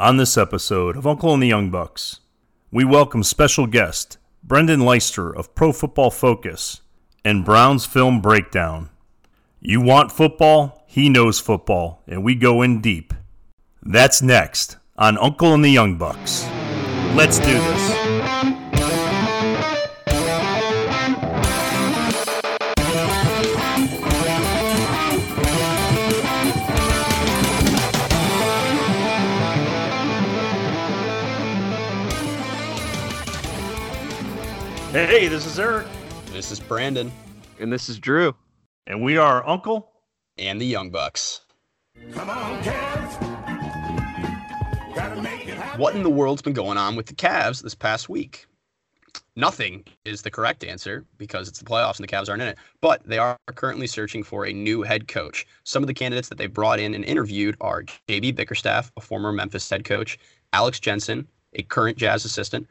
On this episode of Uncle and the Young Bucks, we welcome special guest Brendan Leister of Pro Football Focus and Browns Film Breakdown. You want football? He knows football, and we go in deep. That's next on Uncle and the Young Bucks. Let's do this. Hey, this is Eric, This is Brandon And this is Drew. and we are Uncle. and the Young Bucks. Come on, Cavs. Gotta make it happen. What in the world's been going on with the Cavs this past week? Nothing is the correct answer because it's the playoffs and the Cavs aren't in it. But they are currently searching for a new head coach. Some of the candidates that they brought in and interviewed are JB Bickerstaff, a former Memphis head coach, Alex Jensen, a current Jazz assistant,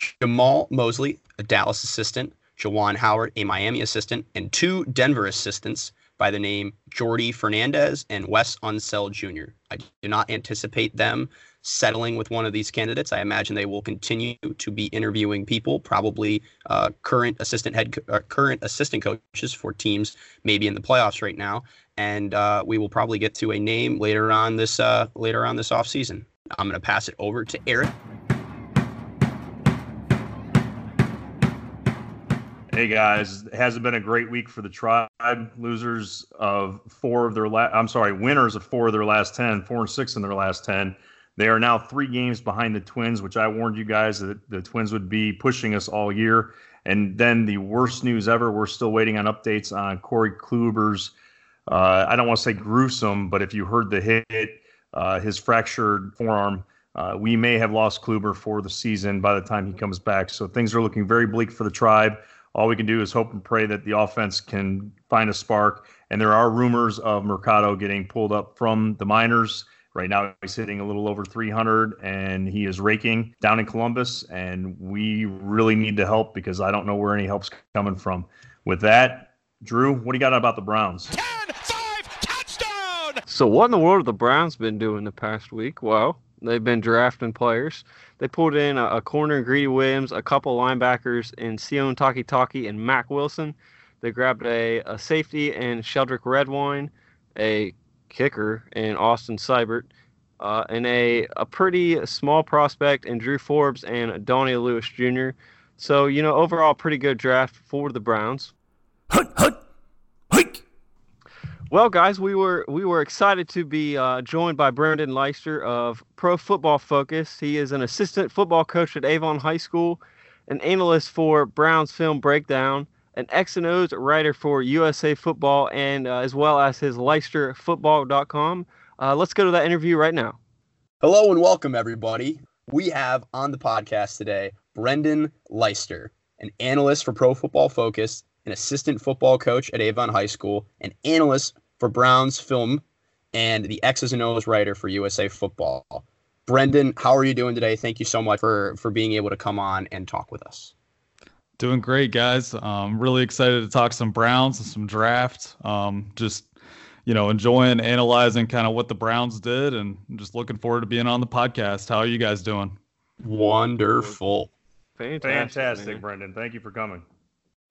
Jamahl Mosley, a Dallas assistant, Juwan Howard, a Miami assistant, and two Denver assistants by the name Jordi Fernandez and Wes Unseld Jr. I do not anticipate them settling with one of these candidates. I imagine they will continue to be interviewing people, probably uh, current assistant head, co- uh, current assistant coaches for teams maybe in the playoffs right now, and uh, we will probably get to a name later on this uh, later on this offseason. I'm going to pass it over to Eric. Hey guys, it hasn't been a great week for the tribe. Losers of four of their last, I'm sorry, winners of four of their last 10, four and six in their last 10. They are now three games behind the Twins, which I warned you guys that the Twins would be pushing us all year. And then the worst news ever, we're still waiting on updates on Corey Kluber's, uh, I don't want to say gruesome, but if you heard the hit, uh, his fractured forearm, uh, we may have lost Kluber for the season by the time he comes back. So things are looking very bleak for the tribe all we can do is hope and pray that the offense can find a spark. And there are rumors of Mercado getting pulled up from the minors. Right now, he's hitting a little over 300 and he is raking down in Columbus. And we really need to help because I don't know where any help's coming from. With that, Drew, what do you got about the Browns? 10 5 touchdown. So, what in the world have the Browns been doing the past week? Well, they've been drafting players. They pulled in a, a corner, Greedy Williams, a couple linebackers in Sion Taki and Mack Wilson. They grabbed a, a safety in Sheldrick Redwine, a kicker in Austin Seibert, uh, and a, a pretty small prospect in Drew Forbes and Donnie Lewis Jr. So, you know, overall, pretty good draft for the Browns. Hut, hike. Well, guys, we were we were excited to be uh, joined by Brendan Leister of Pro Football Focus. He is an assistant football coach at Avon High School, an analyst for Browns Film Breakdown, an X and O's writer for USA Football, and uh, as well as his LeisterFootball.com. Uh, let's go to that interview right now. Hello and welcome, everybody. We have on the podcast today Brendan Leister, an analyst for Pro Football Focus, an assistant football coach at Avon High School, an analyst for Browns Film, and the X's and O's writer for USA Football. Brendan, how are you doing today? Thank you so much for for being able to come on and talk with us. Doing great, guys. Um, really excited to talk some Browns and some draft. Um, just you know, enjoying analyzing kind of what the Browns did, and just looking forward to being on the podcast. How are you guys doing? Wonderful. Fantastic. Fantastic. Brendan. Thank you for coming.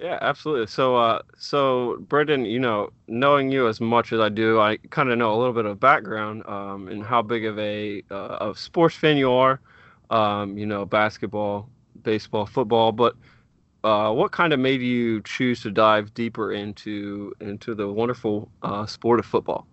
Yeah, absolutely. So, uh, so Brendan, you know, knowing you as much as I do, I kind of know a little bit of background um, and how big of a uh, of sports fan you are. Um, you know, basketball, baseball, football, but uh, what kind of made you choose to dive deeper into into the wonderful uh, sport of football?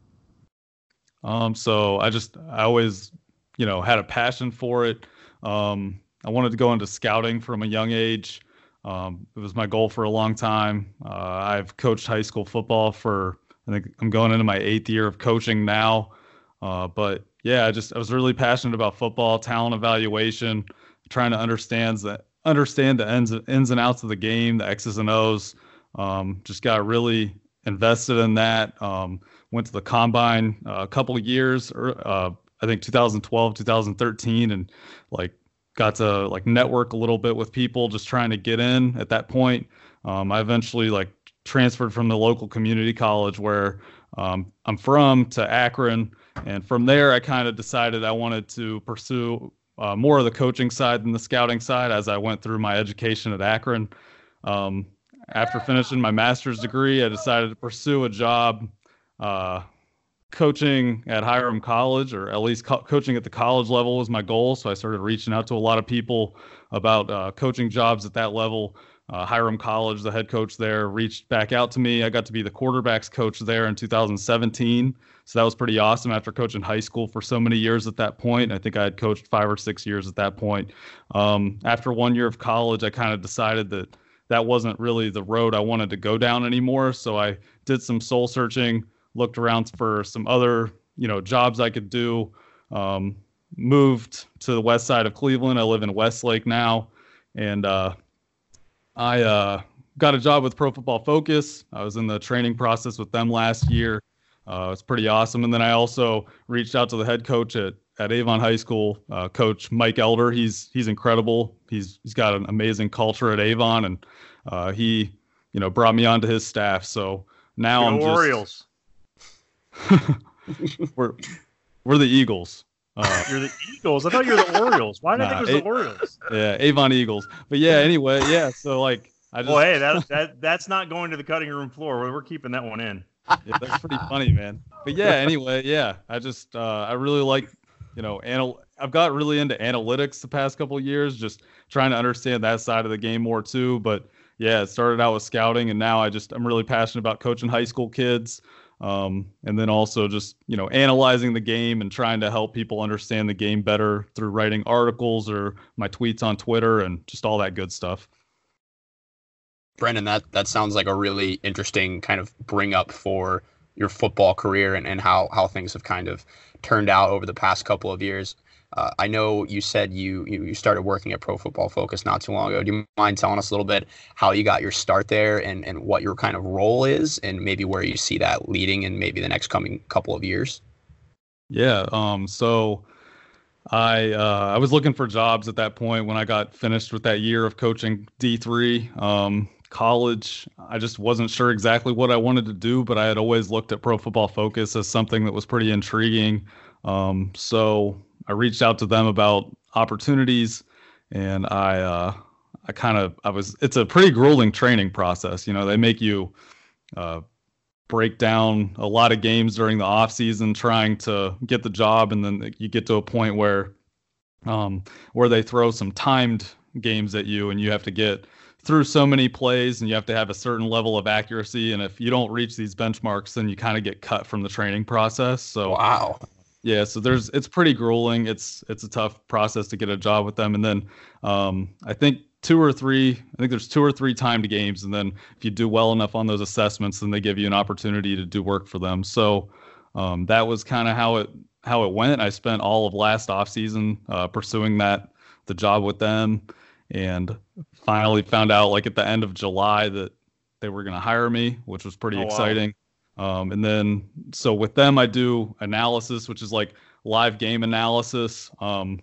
Um, so I just I always, you know, had a passion for it. Um, I wanted to go into scouting from a young age. Um, it was my goal for a long time. Uh, I've coached high school football for I think I'm going into my eighth year of coaching now. Uh, but yeah, I just I was really passionate about football, talent evaluation, trying to understand the understand the ins ins and outs of the game, the X's and O's. Um, just got really invested in that. Um, went to the combine uh, a couple years, or, uh, I think 2012, 2013, and like got to like network a little bit with people, just trying to get in. At that point, um, I eventually like transferred from the local community college where um, I'm from to Akron. And from there, I kind of decided I wanted to pursue uh, more of the coaching side than the scouting side as I went through my education at Akron. Um, after finishing my master's degree, I decided to pursue a job uh, coaching at Hiram College, or at least co- coaching at the college level was my goal. So I started reaching out to a lot of people about uh, coaching jobs at that level. Uh, Hiram College, the head coach there, reached back out to me. I got to be the quarterbacks coach there in 2017. So that was pretty awesome after coaching high school for so many years at that point. I think I had coached five or six years at that point. Um, after one year of college, I kind of decided that that wasn't really the road I wanted to go down anymore. So I did some soul searching, looked around for some other, you know, jobs I could do. Um, moved to the west side of Cleveland. I live in Westlake now, and uh, I uh, got a job with Pro Football Focus. I was in the training process with them last year. Uh, it's pretty awesome. And then I also reached out to the head coach at, at Avon High School, uh, Coach Mike Elder. He's he's incredible. He's he's got an amazing culture at Avon, and uh, he you know brought me onto his staff. So now Go I'm just Orioles. we're we're the Eagles. Uh, You're the Eagles. I thought you were the Orioles. Why did I think it was it- the Orioles? yeah, Avon Eagles. But yeah, anyway, yeah. So like I just Well, hey, that, that that's not going to the cutting room floor. We're, we're keeping that one in. yeah, that's pretty funny, man. But yeah, anyway, yeah, I just uh, I really like, you know, anal- I've got really into analytics the past couple of years, just trying to understand that side of the game more too. But yeah, it started out with scouting, and now I just I'm really passionate about coaching high school kids, um, and then also just you know analyzing the game and trying to help people understand the game better through writing articles or my tweets on Twitter and just all that good stuff. Brendan, that that sounds like a really interesting kind of bring up for your football career and, and how how things have kind of turned out over the past couple of years. Uh, I know you said you, you started working at Pro Football Focus not too long ago. Do you mind telling us a little bit how you got your start there and, and what your kind of role is and maybe where you see that leading in maybe the next coming couple of years? Yeah. Um. So, I uh, I was looking for jobs at that point when I got finished with that year of coaching D three. Um, college. I just wasn't sure exactly what I wanted to do, but I had always looked at Pro Football Focus as something that was pretty intriguing. Um. So I reached out to them about opportunities, and I uh, I kind of I was. It's a pretty grueling training process. You know, they make you. Uh, break down a lot of games during the off season trying to get the job and then you get to a point where um where they throw some timed games at you and you have to get through so many plays and you have to have a certain level of accuracy and if you don't reach these benchmarks then you kind of get cut from the training process so Wow. Yeah, so there's it's pretty grueling. It's it's a tough process to get a job with them, and then um, I think two or three. I think there's two or three timed games, and then if you do well enough on those assessments, then they give you an opportunity to do work for them. So um, that was kind of how it how it went. I spent all of last off season uh, pursuing that the job with them, and finally found out like at the end of July that they were going to hire me, which was pretty Oh, wow. Um, and then, so with them, I do analysis, which is like live game analysis, um,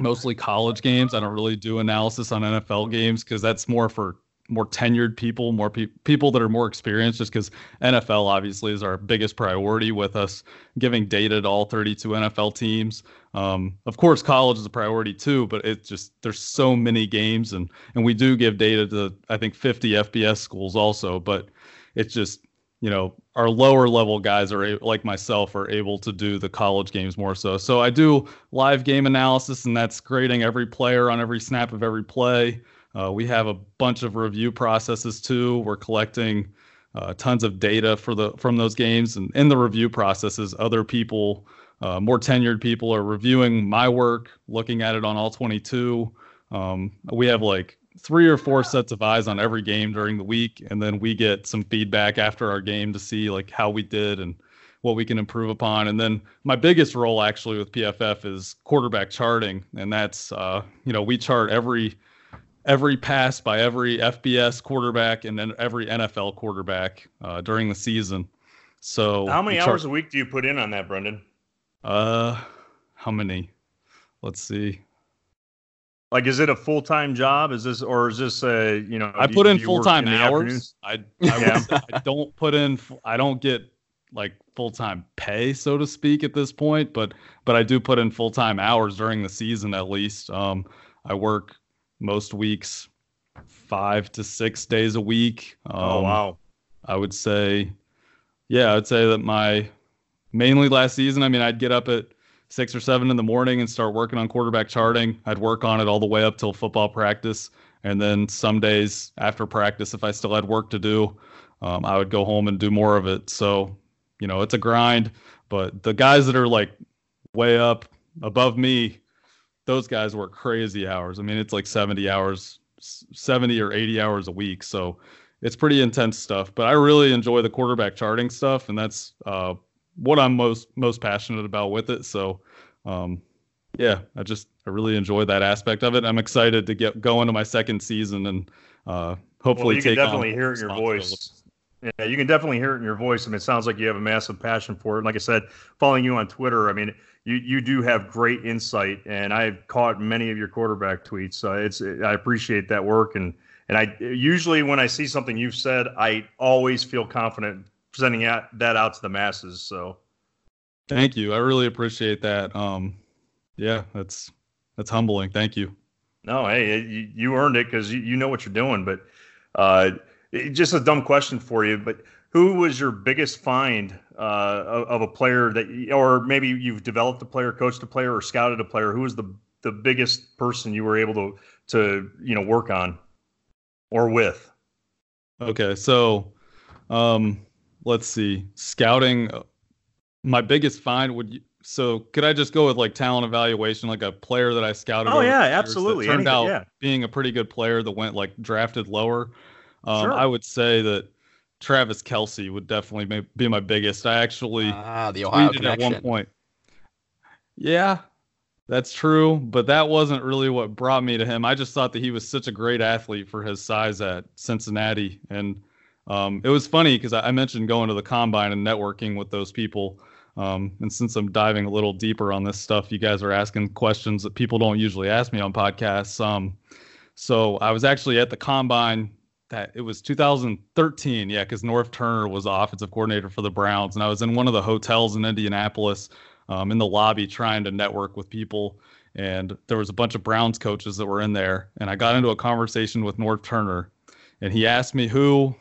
mostly college games. I don't really do analysis on NFL games because that's more for more tenured people, more pe- people that are more experienced, just because NFL obviously is our biggest priority with us giving data to all 32 NFL teams. Um, of course, college is a priority too, but it's just there's so many games, and and we do give data to I think 50 FBS schools also, but it's just you know our lower level guys are like myself are able to do the college games more so. So i do live game analysis and that's grading every player on every snap of every play. Uh, we have a bunch of review processes too. We're collecting uh, tons of data for the from those games. And in the review processes other people uh, more tenured people are reviewing my work looking at it on all 22 um, we have like three or four sets of eyes on every game during the week and then we get some feedback after our game to see like how we did and what we can improve upon. And then my biggest role actually with pff is quarterback charting and that's uh, you know we chart every every pass by every fbs quarterback and then every nfl quarterback uh, during the season. So How many chart- hours a week do you put in on that, Brendan? uh how many? Let's see Like, is it a full time job? Is this, or is this a, you know? I do put in do you work full time hours. I I, Yeah. would- I don't put in. I don't get like full time pay, so to speak, at this point, but but I do put in full time hours during the season at least. Um, I work most weeks five to six days a week. Um, oh wow. I would say, yeah, I'd say that my mainly last season. I mean, I'd get up at six or seven in the morning and start working on quarterback charting. I'd work on it all the way up till football practice. And then some days after practice, if I still had work to do, um, I would go home and do more of it. So, you know, it's a grind. But the guys that are like way up above me, those guys work crazy hours. I mean, it's like 70 hours, 70 or 80 hours a week. So it's pretty intense stuff. But I really enjoy the quarterback charting stuff. And that's uh, what I'm most most passionate about with it. So, um, yeah, I just I really enjoy that aspect of it. I'm excited to get go into my second season and uh, hopefully well, you take can definitely hear it in your voice. Yeah, you can definitely hear it in your voice. I mean, it sounds like you have a massive passion for it. Like I said, following you on Twitter, I mean, you you do have great insight, and I've caught many of your quarterback tweets. So it's I appreciate that work, and and I usually when I see something you've said, I always feel confident presenting out, that out to the masses. So, thank you. I really appreciate that. Um, yeah, that's that's humbling. Thank you. No, hey, you, you earned it because you, you know what you're doing. But uh, just a dumb question for you. But who was your biggest find uh, of, of, a player that, or maybe you've developed a player, coached a player, or scouted a player? Who was the the biggest person you were able to to you know work on or with? Okay, so um, let's see, scouting. Uh, my biggest find would you, so could I just go with like talent evaluation, like a player that I scouted? Oh yeah, absolutely. Turned Anything, out yeah. being a pretty good player that went like drafted lower. Um, Sure. I would say that Travis Kelce would definitely be my biggest. I actually Ah, the Ohio tweeted at connection. one point. Yeah, that's true, but that wasn't really what brought me to him. I just thought that he was such a great athlete for his size at Cincinnati, and um, it was funny because I, mentioned going to the combine and networking with those people. Um, and since I'm diving a little deeper on this stuff, you guys are asking questions that people don't usually ask me on podcasts. Um, so I was actually at the combine that it was 2013, yeah, because Norv Turner was the offensive coordinator for the Browns, and I was in one of the hotels in Indianapolis, um, in the lobby trying to network with people, and there was a bunch of Browns coaches that were in there, and I got into a conversation with Norv Turner, and he asked me who,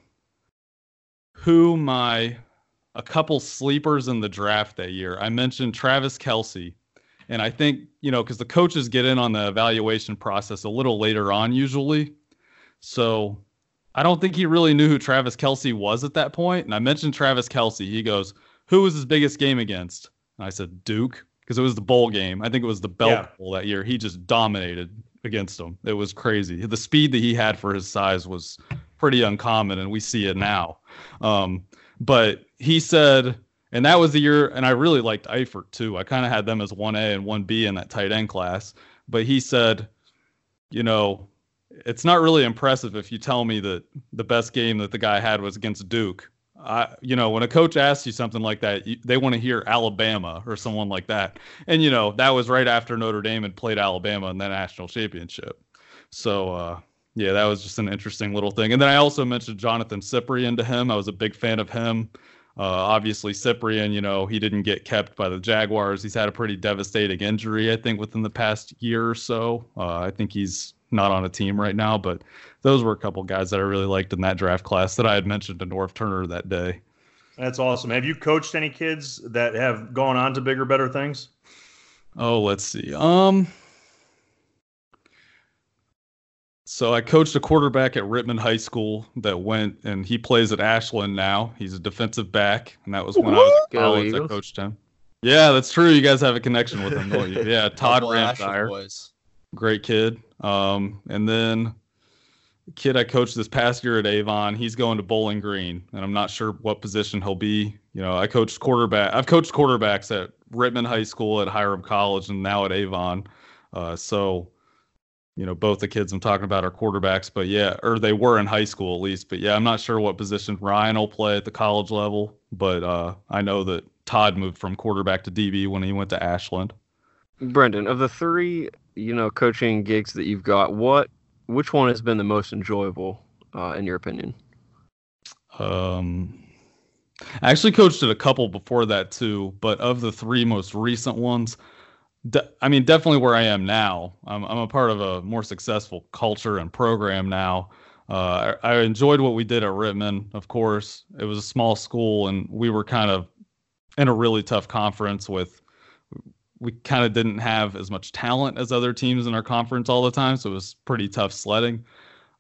who my, a couple sleepers in the draft that year. I mentioned Travis Kelce, and I think you know because the coaches get in on the evaluation process a little later on usually, so I don't think he really knew who Travis Kelce was at that point. And I mentioned Travis Kelce. He goes, Who was his biggest game against? And I said, Duke, because it was the bowl game. I think it was the Belk Yeah. Bowl that year. He just dominated against them. It was crazy. The speed that he had for his size was pretty uncommon, and we see it now. Um, but he said, and that was the year, and I really liked Eifert too. I kind of had them as 1A and 1B in that tight end class. But he said, you know, it's not really impressive if you tell me that the best game that the guy had was against Duke. I, you know, when a coach asks you something like that, you, they want to hear Alabama or someone like that. And you know, that was right after Notre Dame had played Alabama in the national championship. So, uh, yeah, that was just an interesting little thing. And then I also mentioned Johnathan Cyprien to him. I was a big fan of him. Uh, obviously, Cyprien, you know, he didn't get kept by the Jaguars. He's had a pretty devastating injury, I think, within the past year or so. Uh, I think he's not on a team right now, but those were a couple guys that I really liked in that draft class that I had mentioned to Norv Turner that day. That's awesome. Have you coached any kids that have gone on to bigger, better things? Oh, let's see. Um, so I coached a quarterback at Rittman High School that went, and he plays at Ashland now. He's a defensive back, and that was when I was in Go college. I coached him. Yeah, that's true. You guys have a connection with him, don't you? Yeah, Todd Double Ashland Ramsire. boys. great kid. Um, and then the kid I coached this past year at Avon, he's going to Bowling Green, and I'm not sure what position he'll be. You know, I coached quarterback. I've coached quarterbacks at Rittman High School, at Hiram College, and now at Avon. Uh, so, you know, both the kids I'm talking about are quarterbacks, but yeah, or they were in high school at least. But yeah, I'm not sure what position Ryan will play at the college level, but uh, I know that Todd moved from quarterback to DB when he went to Ashland. Brendan, of the three, you know, coaching gigs that you've got, what, which one has been the most enjoyable, uh, in your opinion? Um, I actually coached at a couple before that too, but of the three most recent ones, de- I mean, definitely where I am now. I'm, I'm a part of a more successful culture and program now. Uh, I, I enjoyed what we did at Rittman, of course. It was a small school, and we were kind of in a really tough conference with we kind of didn't have as much talent as other teams in our conference all the time, so it was pretty tough sledding.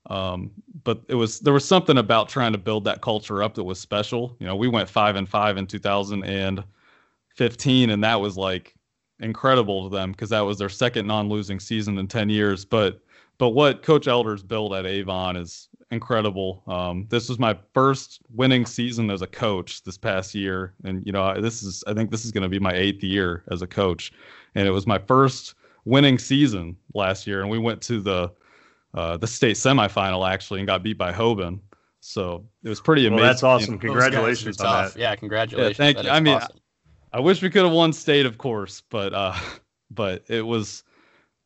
Um, but it was there was something about trying to build that culture up that was special. You know, we went five and five in 2015, and that was like incredible to them because that was their second non-losing season in 10 years. But but what Coach Elders built at Avon is incredible. Um, this was my first winning season as a coach this past year, and you know this is I think this is going to be my eighth year as a coach, and it was my first winning season last year, and we went to the uh, the state semifinal actually and got beat by Hoban. So it was pretty amazing. Well, that's awesome. Congratulations on tough. that. Yeah, congratulations. thank That you. I mean, awesome. I wish we could have won state, of course, but uh, but it was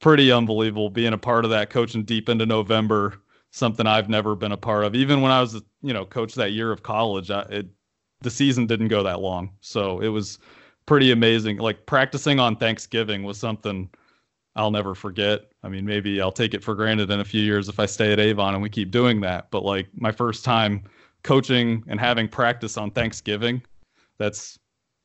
pretty unbelievable being a part of that, coaching deep into November. Something I've never been a part of. Even when I was, you know, coach that year of college, I, it the season didn't go that long, so it was pretty amazing. Like practicing on Thanksgiving was something I'll never forget. I mean, maybe I'll take it for granted in a few years if I stay at Avon and we keep doing that. But like my first time coaching and having practice on Thanksgiving, that's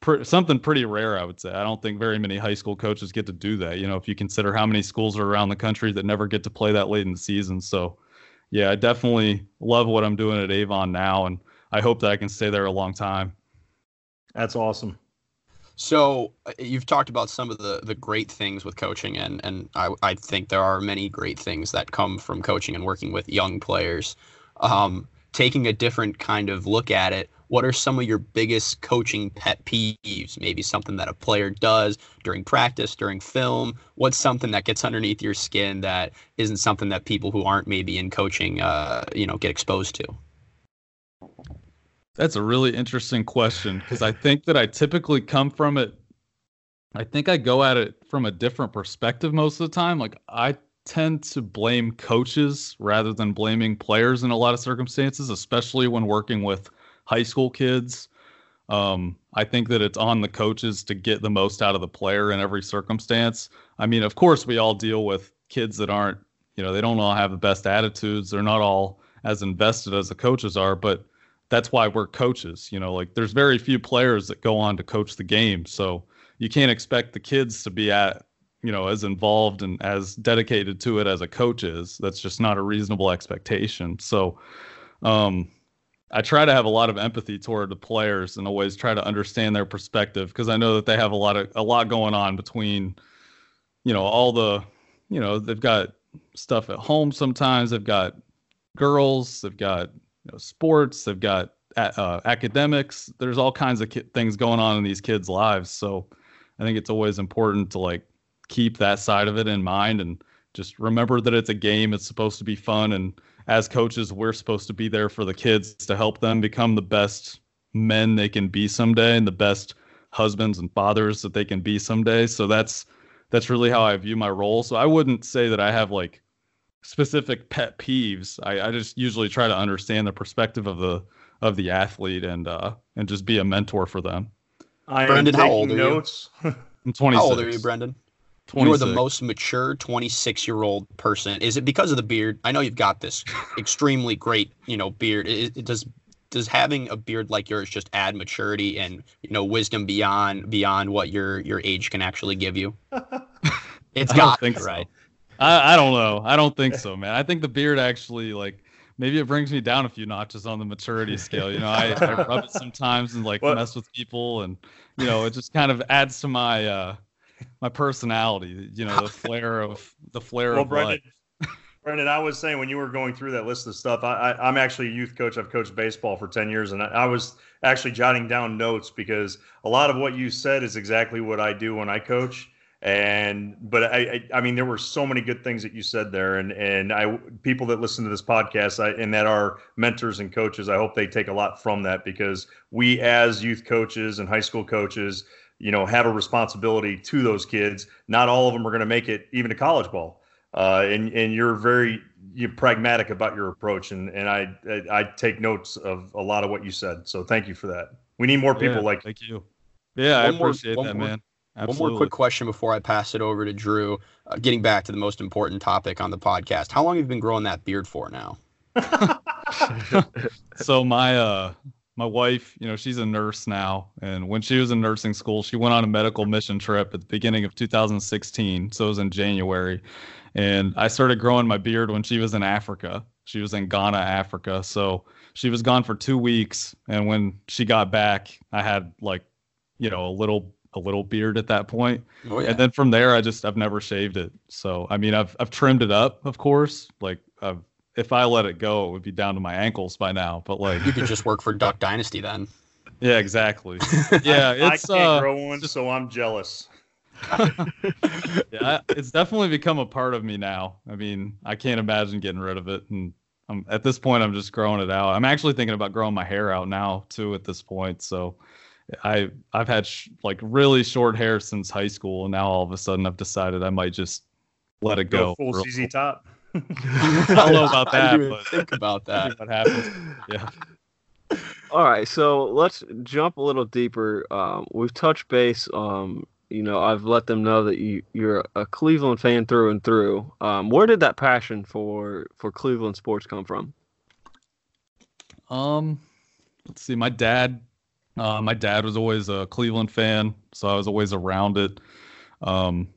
pr- something pretty rare, I would say. I don't think very many high school coaches get to do that. You know, if you consider how many schools are around the country that never get to play that late in the season. So, yeah, I definitely love what I'm doing at Avon now, and I hope that I can stay there a long time. That's awesome. So uh, you've talked about some of the, the great things with coaching, and and I, I think there are many great things that come from coaching and working with young players. Um, taking a different kind of look at it, what are some of your biggest coaching pet peeves? Maybe something that a player does during practice, during film. What's something that gets underneath your skin that isn't something that people who aren't maybe in coaching, uh, you know, get exposed to? That's a really interesting question because I think that I typically come from it. I think I go at it from a different perspective most of the time. Like I tend to blame coaches rather than blaming players in a lot of circumstances, especially when working with high school kids. Um, I think that it's on the coaches to get the most out of the player in every circumstance. I mean, of course, we all deal with kids that aren't, you know, they don't all have the best attitudes. They're not all as invested as the coaches are, but that's why we're coaches. You know, like there's very few players that go on to coach the game. So you can't expect the kids to be at, you know, as involved and as dedicated to it as a coach is. That's just not a reasonable expectation. So um I try to have a lot of empathy toward the players and always try to understand their perspective because I know that they have a lot of a lot going on between, you know, all the, you know, they've got stuff at home sometimes. They've got girls. They've got you know, sports. They've got uh, academics. There's all kinds of ki- things going on in these kids' lives. So I think it's always important to like keep that side of it in mind and just remember that it's a game. It's supposed to be fun. And as coaches, we're supposed to be there for the kids to help them become the best men they can be someday and the best husbands and fathers that they can be someday. So that's that's really how I view my role. So I wouldn't say that I have like specific pet peeves. I, I just usually try to understand the perspective of the of the athlete and uh and just be a mentor for them. I Brendan, am how taking old are you? notes. I'm 26. How old are you, Brendan? You are the most mature 26 year old person. Is it because of the beard? I know you've got this extremely great, you know, beard. It, it does does having a beard like yours just add maturity and you know wisdom beyond beyond what your your age can actually give you? It's I don't got think so. right. I, I don't know. I don't think so, man. I think the beard actually like maybe it brings me down a few notches on the maturity scale. You know, I, I rub it sometimes and like What? mess with people and you know, it just kind of adds to my uh my personality, you know, the flair of the flair Well, of Brendan. Brendan, I was saying when you were going through that list of stuff, I, I, I'm actually a youth coach. I've coached baseball for 10 years, and I, I was actually jotting down notes because a lot of what you said is exactly what I do when I coach. And but I, I, I mean, there were so many good things that you said there, and and I people that listen to this podcast I, and that are mentors and coaches, I hope they take a lot from that because we as youth coaches and high school coaches, you know, have a responsibility to those kids. Not all of them are going to make it even to college ball uh, and and you're very you're pragmatic about your approach, and and I, I I take notes of a lot of what you said. So thank you for that. We need more people Yeah, like Thank you. Yeah, I One more- appreciate that, more- man. Absolutely. One more quick question before I pass it over to Drew. Uh, getting back to the most important topic on the podcast. How long have you been growing that beard for now? so my uh my wife, you know, she's a nurse now, and when she was in nursing school, she went on a medical mission trip at the beginning of 2016. So it was in January, and I started growing my beard when she was in Africa. She was in Ghana, Africa. So she was gone for two weeks, and when she got back, I had like, you know, a little a little beard at that point. Oh yeah. And then from there, I just I've never shaved it. So I mean, I've I've trimmed it up, of course. Like I've, if I let it go, it would be down to my ankles by now. But like, you could just work for Duck Dynasty then. yeah, exactly. Yeah, I can't uh, grow one, so I'm jealous. yeah, it's definitely become a part of me now. I mean, I can't imagine getting rid of it, and I'm, at this point, I'm just growing it out. I'm actually thinking about growing my hair out now too. At this point, so I I've had sh- like really short hair since high school, and now all of a sudden I've decided I might just let it Go go. full ZZ Top. I don't know about I that, didn't even but think about that. what happens. Yeah. All right, so let's jump a little deeper. Um, we've touched base. Um, you know, I've let them know that you you're a Cleveland fan through and through. Um, where did that passion for for Cleveland sports come from? Um, let's see. My dad, uh, my dad was always a Cleveland fan, so I was always around it. Um,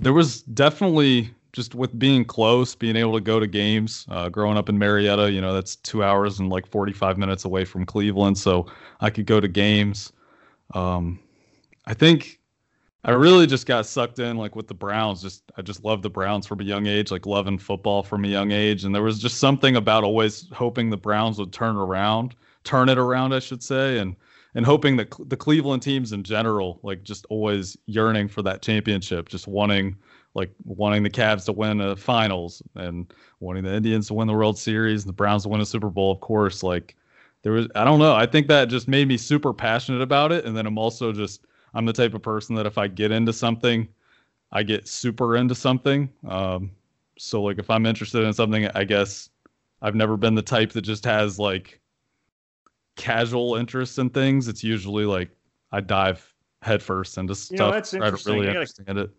there was definitely just with being close, being able to go to games. Uh, growing up in Marietta, you know, that's two hours and like 45 minutes away from Cleveland, so I could go to games. Um, I think I really just got sucked in like with the Browns. Just I just loved the Browns from a young age, like loving football from a young age. And there was just something about always hoping the Browns would turn around, turn it around, I should say, and and hoping that the Cleveland teams in general, like just always yearning for that championship, just wanting like wanting the Cavs to win a finals and wanting the Indians to win the World Series and the Browns to win a Super Bowl, of course. Like there was I don't know. I think that just made me super passionate about it. And then I'm also just I'm the type of person that if I get into something, I get super into something. Um, so like if I'm interested in something, I guess I've never been the type that just has like casual interests in things. It's usually like I dive headfirst into stuff. You know, that's try to interesting. really I gotta- understand it.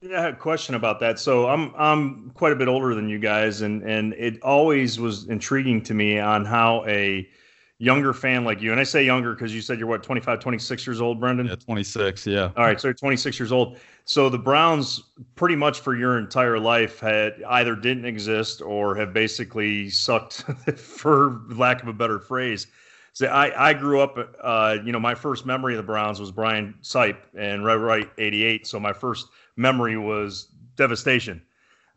Yeah, I had a question about that. So I'm I'm quite a bit older than you guys, and and it always was intriguing to me on how a younger fan like you, and I say younger because you said you're what 25, 26 years old, Brendan. Yeah, 26. Yeah. All right, so you're 26 years old. So the Browns, pretty much for your entire life, had either didn't exist or have basically sucked, for lack of a better phrase. So I, I grew up, uh, you know, my first memory of the Browns was Brian Sipe and Red Right 88. So my first memory was devastation.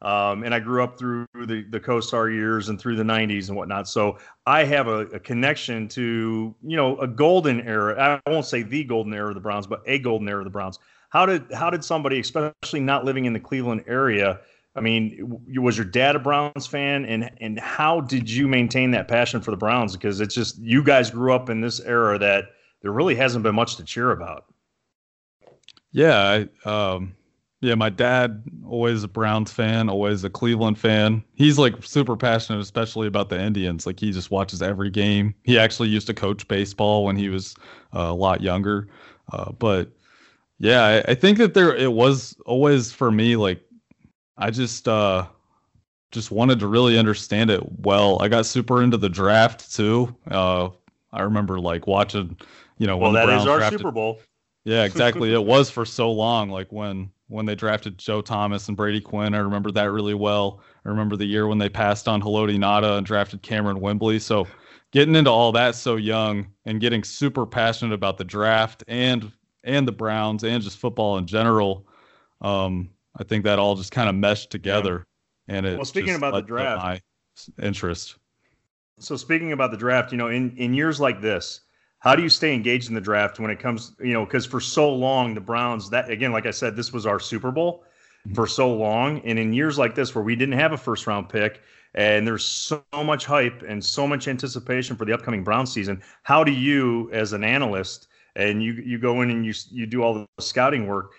Um, and I grew up through the, the Kosar years and through the 90s and whatnot. So I have a, a connection to, you know, a golden era. I won't say the golden era of the Browns, but a golden era of the Browns. How did how did somebody, especially not living in the Cleveland area, I mean, was your dad a Browns fan, and and how did you maintain that passion for the Browns? Because it's just you guys grew up in this era that there really hasn't been much to cheer about. Yeah, I, um, yeah. My dad always a Browns fan, always a Cleveland fan. He's like super passionate, especially about the Indians. Like he just watches every game. He actually used to coach baseball when he was uh, a lot younger. Uh, but yeah, I, I think that there it was always for me like I just uh just wanted to really understand it well. I got super into the draft too. Uh, I remember like watching, you know, Well, that is our drafted, Super Bowl. Yeah, exactly. it was for so long. Like when when they drafted Joe Thomas and Brady Quinn, I remember that really well. I remember the year when they passed on Haloti Ngata and drafted Kamerion Wimbley. So getting into all that so young and getting super passionate about the draft and and the Browns and just football in general, um, I think that all just kind of meshed together. And it Well, speaking just about the draft- my interest. So speaking about the draft, you know, in in years like this, how do you stay engaged in the draft when it comes, you know, because for so long the Browns that again, like I said, this was our Super Bowl for so long, and in years like this where we didn't have a first round pick and there's so much hype and so much anticipation for the upcoming Brown season, how do you, as an analyst, and you you go in and you you do all the scouting work,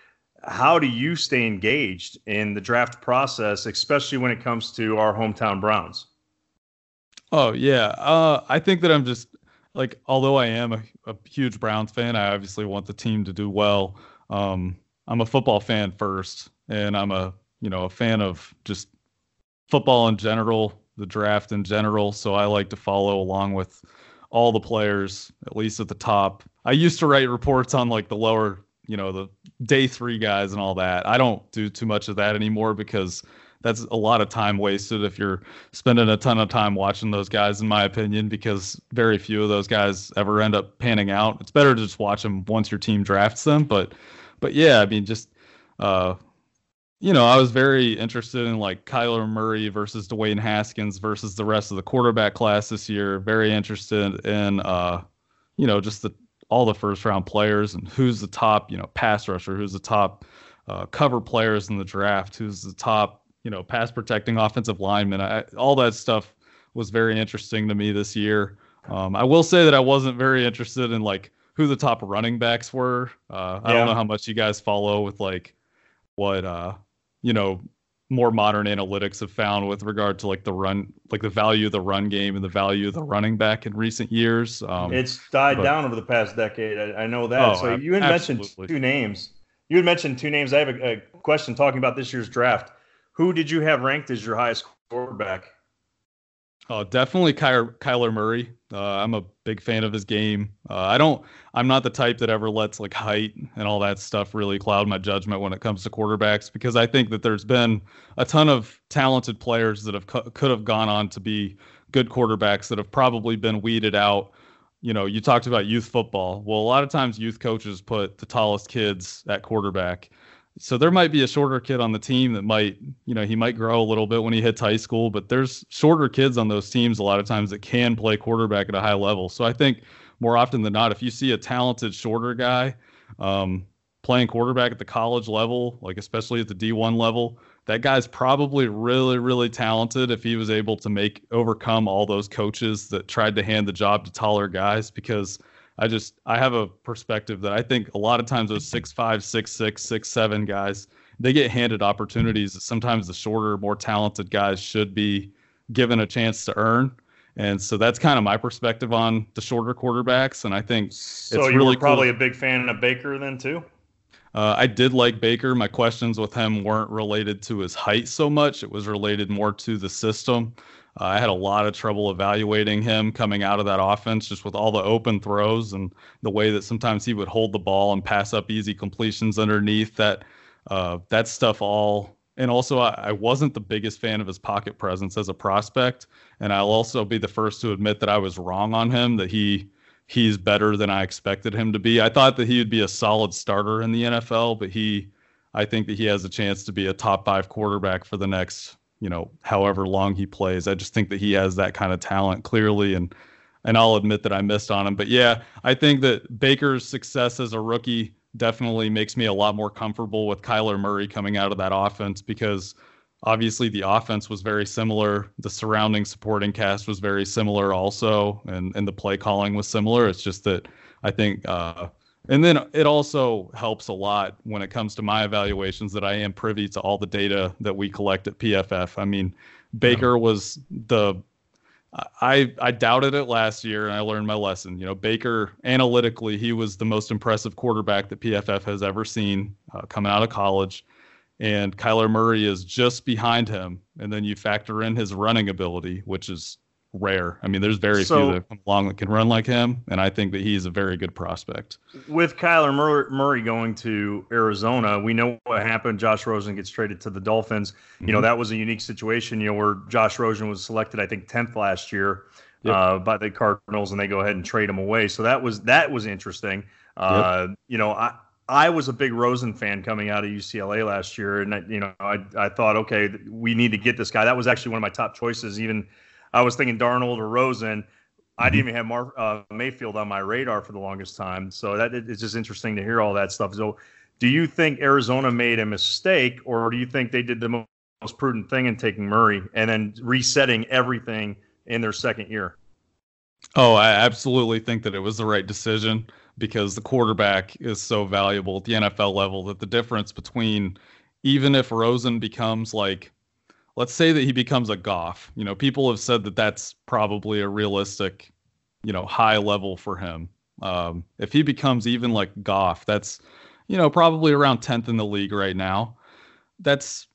how do you stay engaged in the draft process, especially when it comes to our hometown Browns? Oh yeah, uh, I think that I'm just like although I am a, a huge Browns fan, I obviously want the team to do well. Um, I'm a football fan first, and I'm a you know a fan of just football in general, the draft in general. So I like to follow along with all the players, at least at the top. I used to write reports on like the lower, you know, the day three guys and all that. I don't do too much of that anymore because that's a lot of time wasted if you're spending a ton of time watching those guys, in my opinion, because very few of those guys ever end up panning out. It's better to just watch them once your team drafts them. But, but yeah, I mean, just, uh, you know, I was very interested in like Kyler Murray versus Dwayne Haskins versus the rest of the quarterback class this year. Very interested in, uh, you know, just the all the first round players and who's the top, you know, pass rusher, who's the top uh, cover players in the draft, who's the top you know, pass protecting offensive linemen. I, all that stuff was very interesting to me this year. Um, I will say that I wasn't very interested in like who the top running backs were. Uh, I don't know how much you guys follow with like what uh, you know more modern analytics have found with regard to like the run, like the value of the run game and the value of the running back in recent years. Um, it's died but, down over the past decade. I, I know that. Oh, so you had absolutely. mentioned two names. You had mentioned two names. I have a, a question talking about this year's draft. Who did you have ranked as your highest quarterback? Oh, definitely Kyler, Kyler Murray. Uh, I'm a big fan of his game. Uh, I don't. I'm not the type that ever lets like height and all that stuff really cloud my judgment when it comes to quarterbacks because I think that there's been a ton of talented players that have could have gone on to be good quarterbacks that have probably been weeded out. You know, you talked about youth football. Well, a lot of times youth coaches put the tallest kids at quarterback so there might be a shorter kid on the team that might, you know, he might grow a little bit when he hits high school, but there's shorter kids on those teams a lot of times that can play quarterback at a high level. So I think more often than not, if you see a talented shorter guy um, playing quarterback at the college level, like especially at the D1 level, that guy's probably really, really talented if he was able to make overcome all those coaches that tried to hand the job to taller guys because – I just I have a perspective that I think a lot of times those six five, six six, six seven guys they get handed opportunities that sometimes the shorter, more talented guys should be given a chance to earn. And so that's kind of my perspective on the shorter quarterbacks. And I think so. you really were probably cool. a big fan of Baker then too. Uh, I did like Baker. My questions with him weren't related to his height so much; it was related more to the system. Uh, I had a lot of trouble evaluating him coming out of that offense, just with all the open throws and the way that sometimes he would hold the ball and pass up easy completions underneath. That uh, that stuff all, and also I, I wasn't the biggest fan of his pocket presence as a prospect. And I'll also be the first to admit that I was wrong on him. That he he's better than I expected him to be. I thought that he would be a solid starter in the NFL, but he, I think that he has a chance to be a top five quarterback for the next you know, however long he plays. I just think that he has that kind of talent clearly and and I'll admit that I missed on him. But yeah, I think that Baker's success as a rookie definitely makes me a lot more comfortable with Kyler Murray coming out of that offense because obviously the offense was very similar. The surrounding supporting cast was very similar also, and, and the play calling was similar. It's just that I think uh, and then it also helps a lot when it comes to my evaluations that I am privy to all the data that we collect at PFF. I mean, Baker yeah. was the I I doubted it last year and I learned my lesson. You know, Baker analytically, he was the most impressive quarterback that PFF has ever seen uh, coming out of college. And Kyler Murray is just behind him. And then you factor in his running ability, which is rare. I mean, there's very so, few that come along that can run like him, and I think that he's a very good prospect. With Kyler Murray going to Arizona, we know what happened. Josh Rosen gets traded to the Dolphins. Mm-hmm. You know, mm-hmm. that was a unique situation. You know, where Josh Rosen was selected, I think, tenth last year yep. uh, by the Cardinals, and they go ahead and trade him away. So that was that was interesting. Uh, yep. You know, I. I was a big Rosen fan coming out of UCLA last year, and I, you know, I, I thought, okay, we need to get this guy. That was actually one of my top choices, even I was thinking Darnold or Rosen. I didn't even have Mar- uh, Mayfield on my radar for the longest time. So that it's just interesting to hear all that stuff. So, do you think Arizona made a mistake, or do you think they did the most prudent thing in taking Murray and then resetting everything in their second year? Oh, I absolutely think that it was the right decision because the quarterback is so valuable at the NFL level that the difference between even if Rosen becomes like let's say that he becomes a Goff. You know, people have said that that's probably a realistic you know, high level for him. Um, if he becomes even like Goff, that's, you know, probably around 10th in the league right now. That's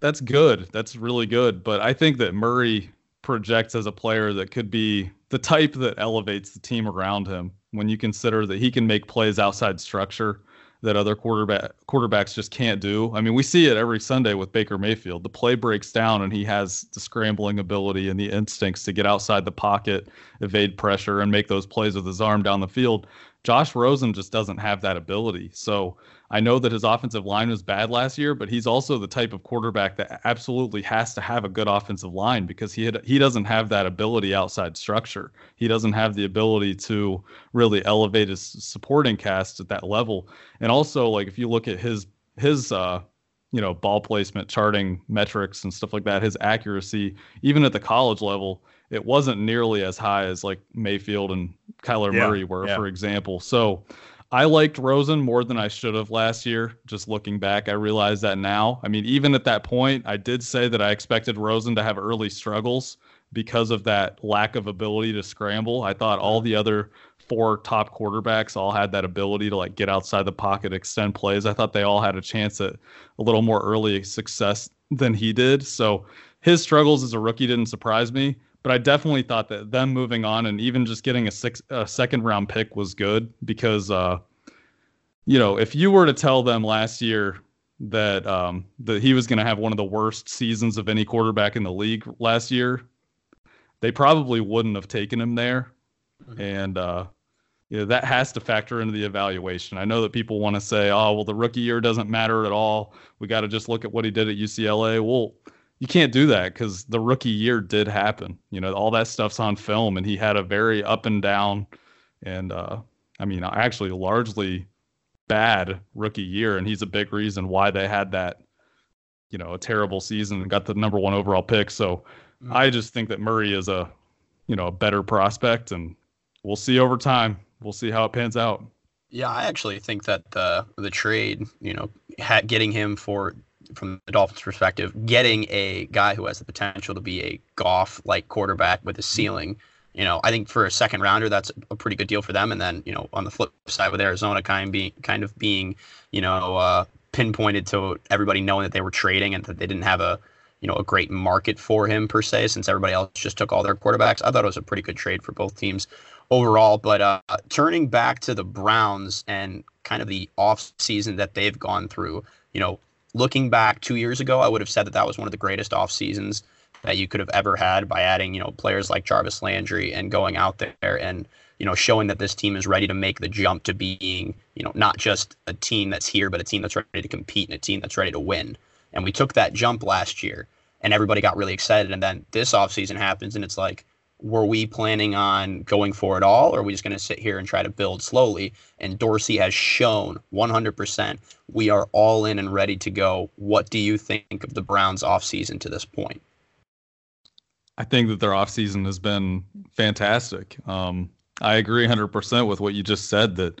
that's good. That's really good. But I think that Murray projects as a player that could be the type that elevates the team around him when you consider that he can make plays outside structure that other quarterback quarterbacks just can't do. I mean, we see it every Sunday with Baker Mayfield. The play breaks down and he has the scrambling ability and the instincts to get outside the pocket, evade pressure and make those plays with his arm down the field. Josh Rosen just doesn't have that ability. So I know that his offensive line was bad last year, but he's also the type of quarterback that absolutely has to have a good offensive line because he had, he doesn't have that ability outside structure. He doesn't have the ability to really elevate his supporting cast at that level. And also, like if you look at his his uh, you know ball placement, charting metrics and stuff like that, his accuracy, even at the college level, it wasn't nearly as high as like Mayfield and Kyler Yeah, Murray were, yeah. for example. So I liked Rosen more than I should have last year. Just looking back, I realize that now. I mean, even at that point, I did say that I expected Rosen to have early struggles because of that lack of ability to scramble. I thought all the other four top quarterbacks all had that ability to like get outside the pocket, extend plays. I thought they all had a chance at a little more early success than he did. So his struggles as a rookie didn't surprise me, but I definitely thought that them moving on and even just getting a six a second round pick was good because uh you know, if you were to tell them last year that um that he was going to have one of the worst seasons of any quarterback in the league last year, they probably wouldn't have taken him there. Mhm. And uh you know, that has to factor into the evaluation. I know that people want to say, "Oh, well, the rookie year doesn't matter at all. We got to just look at what he did at UCLA." Well, you can't do that because the rookie year did happen. You know, all that stuff's on film, and he had a very up and down, and uh, I mean, actually, largely bad rookie year, and he's a big reason why they had that, you know, a terrible season and got the number one overall pick. So, Mm. I just think that Murray is a, you know, a better prospect, and we'll see over time. We'll see how it pans out. Yeah, I actually think that the the trade, you know, ha- getting him for from the Dolphins' perspective, getting a guy who has the potential to be a Goff like quarterback with a ceiling, you know, I think for a second rounder, that's a pretty good deal for them. And then, you know, on the flip side with Arizona, kind of being kind of being, you know, uh, pinpointed to everybody knowing that they were trading and that they didn't have a you know a great market for him per se since everybody else just took all their quarterbacks. I thought it was a pretty good trade for both teams overall. But uh, turning back to the Browns and kind of the off season that they've gone through, you know, looking back two years ago, I would have said that that was one of the greatest off seasons that you could have ever had by adding you know players like Jarvis Landry and going out there and you know showing that this team is ready to make the jump to being you know not just a team that's here but a team that's ready to compete and a team that's ready to win. And we took that jump last year and everybody got really excited. And then this offseason happens and it's like were we planning on going for it all or are we just going to sit here and try to build slowly and dorsey has shown 100% we are all in and ready to go what do you think of the browns offseason to this point I think that their offseason has been fantastic. Um, I agree 100% with what you just said that,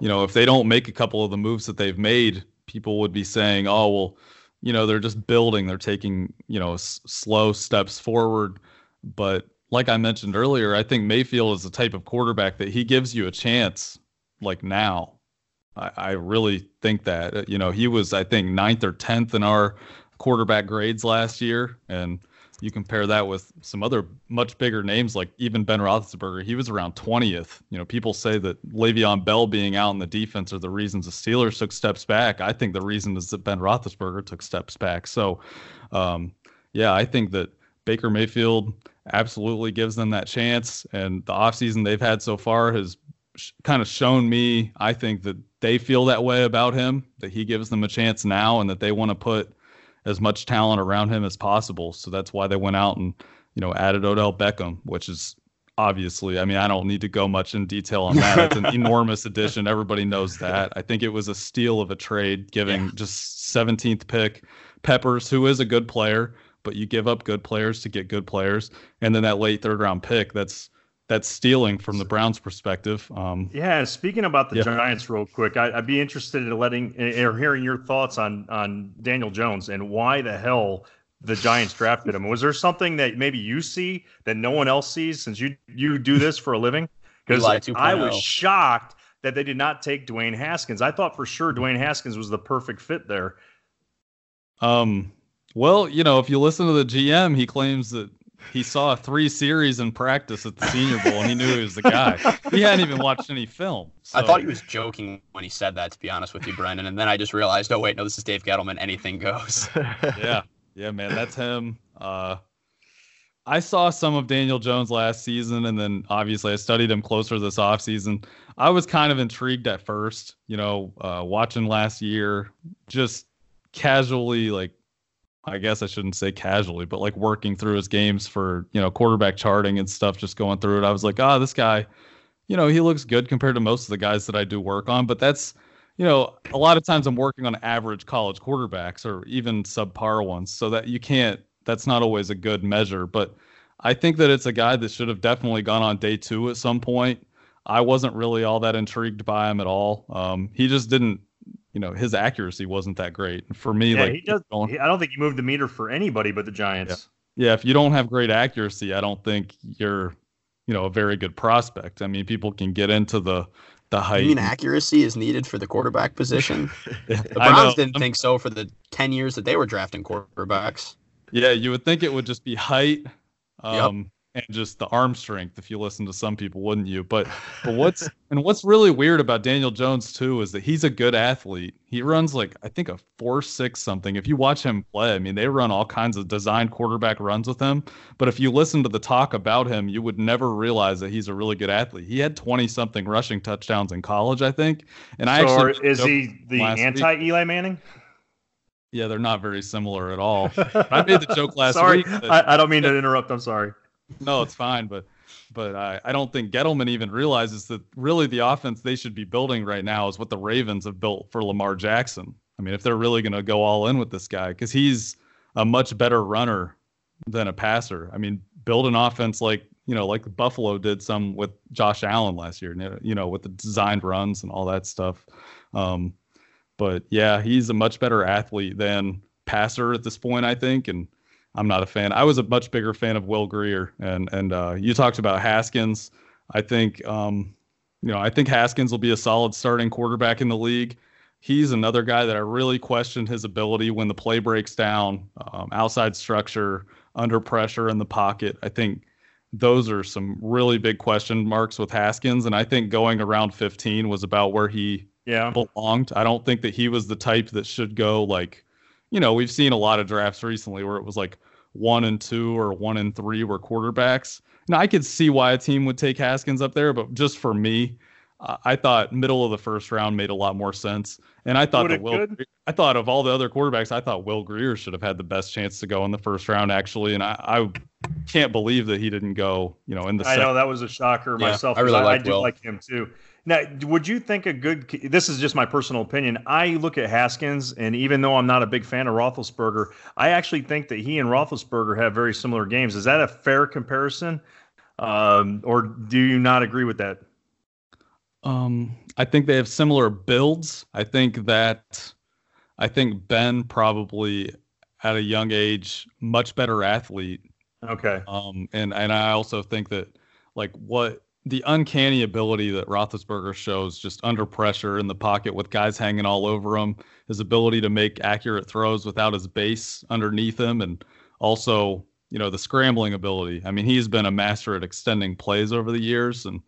you know, if they don't make a couple of the moves that they've made, people would be saying, oh, well, you know, they're just building, they're taking, you know, s- slow steps forward. But like I mentioned earlier, I think Mayfield is the type of quarterback that he gives you a chance like now. I, I really think that, Uh, you know, he was, I think, ninth or 10th in our quarterback grades last year. And, you compare that with some other much bigger names like even Ben Roethlisberger. He was around 20th. You know, people say that Le'Veon Bell being out in the defense are the reasons the Steelers took steps back. I think the reason is that Ben Roethlisberger took steps back. So, um, yeah, I think that Baker Mayfield absolutely gives them that chance. And the offseason they've had so far has sh- kind of shown me, I think that they feel that way about him, that he gives them a chance now and that they want to put as much talent around him as possible. So that's why they went out and, you know, added Odell Beckham, which is obviously, I mean, I don't need to go much in detail on that. It's an enormous addition. Everybody knows that. I think it was a steal of a trade, giving Yeah. just 17th pick Peppers, who is a good player, but you give up good players to get good players. And then that late third round pick, that's that's stealing from the Browns' perspective. Um, Yeah, speaking about the Yeah. Giants real quick, I, I'd be interested in letting or hearing your thoughts on on Daniel Jones and why the hell the Giants drafted him. Was there something that maybe you see that no one else sees since you you do this for a living? Because I was shocked that they did not take Dwayne Haskins. I thought for sure Dwayne Haskins was the perfect fit there. Um, well, you know, if you listen to the GM, he claims that he saw three series in practice at the Senior Bowl and he knew he was the guy. He hadn't even watched any film. I thought he was joking when he said that, to be honest with you, Brendan. And then I just realized, oh wait, no, this is Dave Gettleman. Anything goes. yeah, yeah, man, that's him. Uh, I saw some of Daniel Jones last season, and then obviously I studied him closer this offseason. I was kind of intrigued at first, you know, uh, watching last year, just casually, like, I guess I shouldn't say casually, but like working through his games for, you know, quarterback charting and stuff, just going through it. I was like, ah, this guy, you know, he looks good compared to most of the guys that I do work on, but that's, you know, a lot of times I'm working on average college quarterbacks or even subpar ones, so that you can't. That's not always a good measure, but I think that it's a guy that should have definitely gone on day two at some point. I wasn't really all that intrigued by him at all. Um, he just didn't, you know, his accuracy wasn't that great for me. Yeah, like he does. going- I don't think he moved the meter for anybody but the Giants. yeah, if you don't have great accuracy, I don't think you're, you know, a very good prospect. I mean, people can get into the the height. You mean accuracy is needed for the quarterback position? Yeah, The I. Browns didn't think so for the 10 years that they were drafting quarterbacks. Yeah, you would think it would just be height, Yep. Um, and just the arm strength. If you listen to some people, wouldn't you? But but what's and what's really weird about Daniel Jones too is that he's a good athlete. He runs like I think a four six something. If you watch him play, I mean they run all kinds of designed quarterback runs with him. But if you listen to the talk about him, you would never realize that he's a really good athlete. He had twenty something rushing touchdowns in college, I think. And I So actually is he the week- anti Eli Manning? Yeah, they're not very similar at all. I made the joke last sorry, week. that- I, I don't mean to interrupt. I'm sorry. No, it's fine, but but I, I don't think Gettleman even realizes that really the offense they should be building right now is what the Ravens have built for Lamar Jackson. I mean, if they're really going to go all in with this guy, because he's a much better runner than a passer. I mean, build an offense like you know, like Buffalo did some with Josh Allen last year. You know, with the designed runs and all that stuff. Um, but yeah, he's a much better athlete than passer at this point, I think, and I'm not a fan. I was a much bigger fan of Will Grier, and and uh, you talked about Haskins. I think um, you know I think Haskins will be a solid starting quarterback in the league. He's another guy that I really questioned his ability when the play breaks down, um, outside structure, under pressure in the pocket. I think those are some really big question marks with Haskins, and I think going around 15 was about where he Yeah. belonged. I don't think that he was the type that should go like, you know, we've seen a lot of drafts recently where it was like one and two or one and three were quarterbacks. Now I could see why a team would take Haskins up there, but just for me, uh, I thought middle of the first round made a lot more sense. And I thought that Will, could? I thought of all the other quarterbacks, I thought Will Grier should have had the best chance to go in the first round actually. And I, I can't believe that he didn't go, you know, in the I second. know that was a shocker Yeah, myself. I really 'cause like I do Will. like him too. Now, would you think a good? This is just my personal opinion. I look at Haskins, and even though I'm not a big fan of Roethlisberger, I actually think that he and Roethlisberger have very similar games. Is that a fair comparison, um, or do you not agree with that? Um, I think they have similar builds. I think that I think Ben probably at a young age much better athlete. Okay. Um, and and I also think that like what the uncanny ability that Roethlisberger shows just under pressure in the pocket with guys hanging all over him, his ability to make accurate throws without his base underneath him, and also you know the scrambling ability. I mean, he's been a master at extending plays over the years, and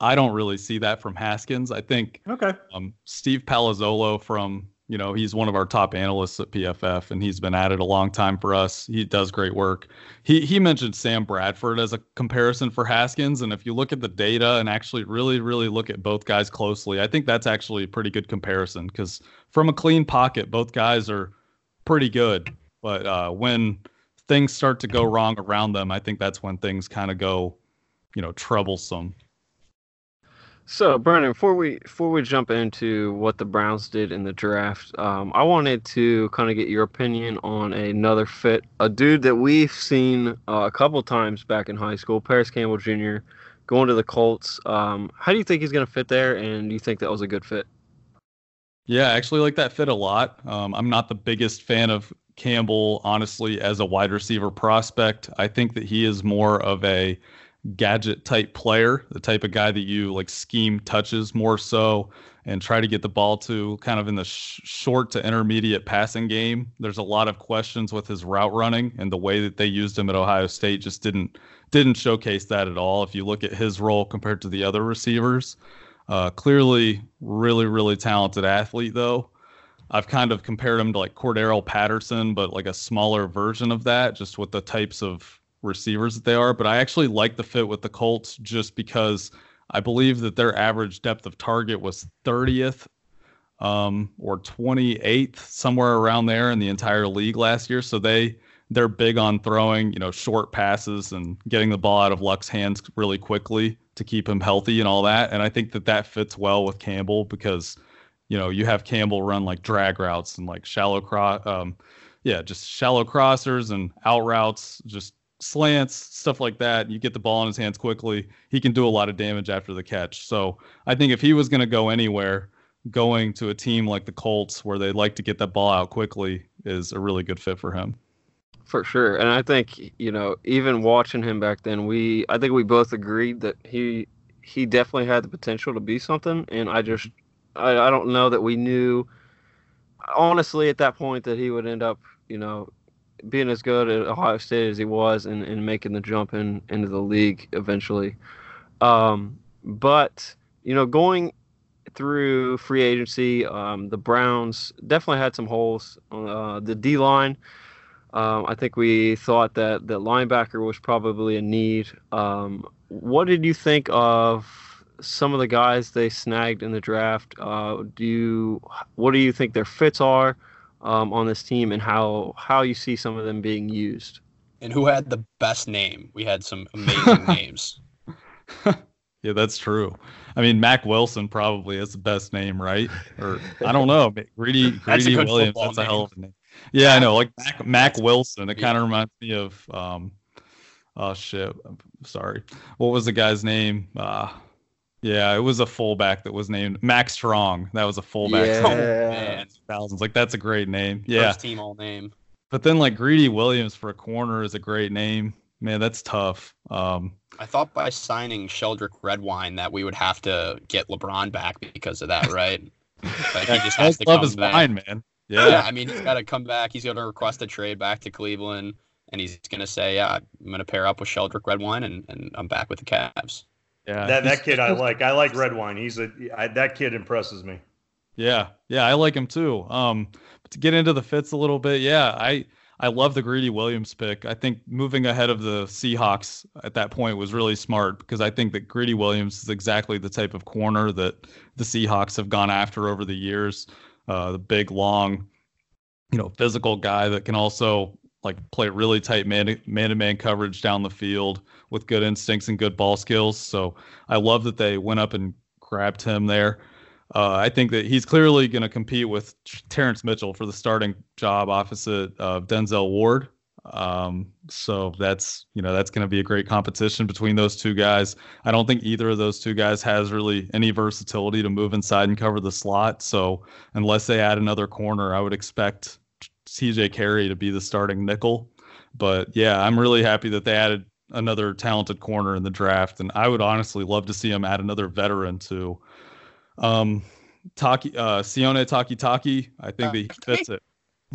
I don't really see that from Haskins. I think Okay. um, Steve Palazzolo from you know he's one of our top analysts at PFF and he's been at it a long time for us. He does great work. He he mentioned Sam Bradford as a comparison for Haskins and if you look at the data and actually really really look at both guys closely, I think that's actually a pretty good comparison because from a clean pocket, both guys are pretty good. But uh, when things start to go wrong around them, I think that's when things kind of go, you know, troublesome. So, Brendan, before we before we jump into what the Browns did in the draft, um, I wanted to kind of get your opinion on another fit, a dude that we've seen uh, a couple times back in high school, Parris Campbell Jr. going to the Colts. Um, how do you think he's going to fit there, and do you think that was a good fit? Yeah, I actually like that fit a lot. Um, I'm not the biggest fan of Campbell honestly as a wide receiver prospect. I think that he is more of a gadget type player, the type of guy that you like scheme touches more so and try to get the ball to kind of in the sh- short to intermediate passing game. There's a lot of questions with his route running and the way that they used him at Ohio State just didn't didn't showcase that at all. If you look at his role compared to the other receivers, uh, clearly really really talented athlete though. I've kind of compared him to like Cordarrelle Patterson, but like a smaller version of that, just with the types of receivers that they are. But I actually like the fit with the Colts just because I believe that their average depth of target was 30th um, or 28th, somewhere around there in the entire league last year. So they they're big on throwing, you know, short passes and getting the ball out of Luck's hands really quickly to keep him healthy and all that. And I think that that fits well with Campbell because, you know, you have Campbell run like drag routes and like shallow cross, um, yeah, just shallow crossers and out routes, just slants, stuff like that. You get the ball in his hands quickly. He can do a lot of damage after the catch. So I think if he was going to go anywhere, going to a team like the Colts where they like to get that ball out quickly is a really good fit for him. For sure. And I think, you know, even watching him back then, we I think we both agreed that he he definitely had the potential to be something and I just I, I don't know that we knew honestly at that point that he would end up, you know, being as good at Ohio State as he was and, and making the jump in into the league eventually. Um, but you know, going through free agency, um, the Browns definitely had some holes. Uh, the D line, um, I think we thought that that linebacker was probably a need. Um, what did you think of some of the guys they snagged in the draft? Uh, do you, what do you think their fits are? Um, on this team and how how you see some of them being used. And who had the best name? We had some amazing names. yeah, that's true. I mean, Mack Wilson probably is the best name, right? Or I don't know, Greedy Greedy Williams. That's name. a hell of a name. Yeah, I know. Like Mac, Mack Wilson. It kind of reminds me of um, oh shit. I'm sorry. What was the guy's name? Uh, yeah, it was a fullback that was named Mack Strong. That was a fullback. Yeah. Oh, man. Thousands. Like that's a great name. Yeah. First team all name. But then like Greedy Williams for a corner is a great name. Man, that's tough. Um, I thought by signing Sheldrick Redwine that we would have to get LeBron back because of that, right? like he just has to love come back. Fine, man. Yeah. yeah, I mean he's got to come back. He's going to request a trade back to Cleveland, and he's going to say, "Yeah, I'm going to pair up with Sheldrick Redwine, and, and I'm back with the Cavs." Yeah, that that kid I like. I like Redwine. He's a I, that kid impresses me. Yeah, yeah, I like him too. Um, to get into the fits a little bit, yeah, I I love the Greedy Williams pick. I think moving ahead of the Seahawks at that point was really smart because I think that Greedy Williams is exactly the type of corner that the Seahawks have gone after over the years. Uh, the big, long, you know, physical guy that can also like play really tight man man to man coverage down the field with good instincts and good ball skills. So I love that they went up and grabbed him there. Uh, I think that he's clearly going to compete with Terrence Mitchell for the starting job opposite uh, Denzel Ward. Um, so that's you know that's going to be a great competition between those two guys. I don't think either of those two guys has really any versatility to move inside and cover the slot. So unless they add another corner, I would expect CJ Carey to be the starting nickel. But yeah, I'm really happy that they added another talented corner in the draft, and I would honestly love to see him add another veteran to um, Taki uh, Sione Takitaki. I think uh, that he fits it.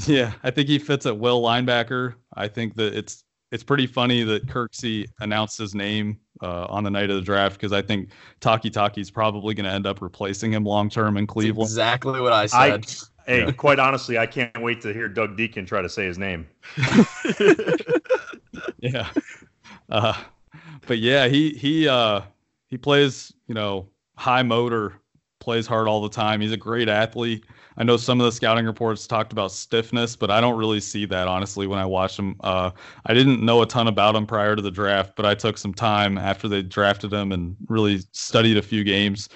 Yeah, I think he fits at will linebacker. I think that it's it's pretty funny that Kirksey announced his name uh, on the night of the draft because I think Takitaki is probably going to end up replacing him long term in Cleveland. That's exactly what I said. I, Hey, yeah. quite honestly, I can't wait to hear Doug Dieken try to say his name. yeah. Uh, but yeah, he he uh, he plays, you know, high motor, plays hard all the time. He's a great athlete. I know some of the scouting reports talked about stiffness, but I don't really see that honestly when I watch him. Uh, I didn't know a ton about him prior to the draft, but I took some time after they drafted him and really studied a few games.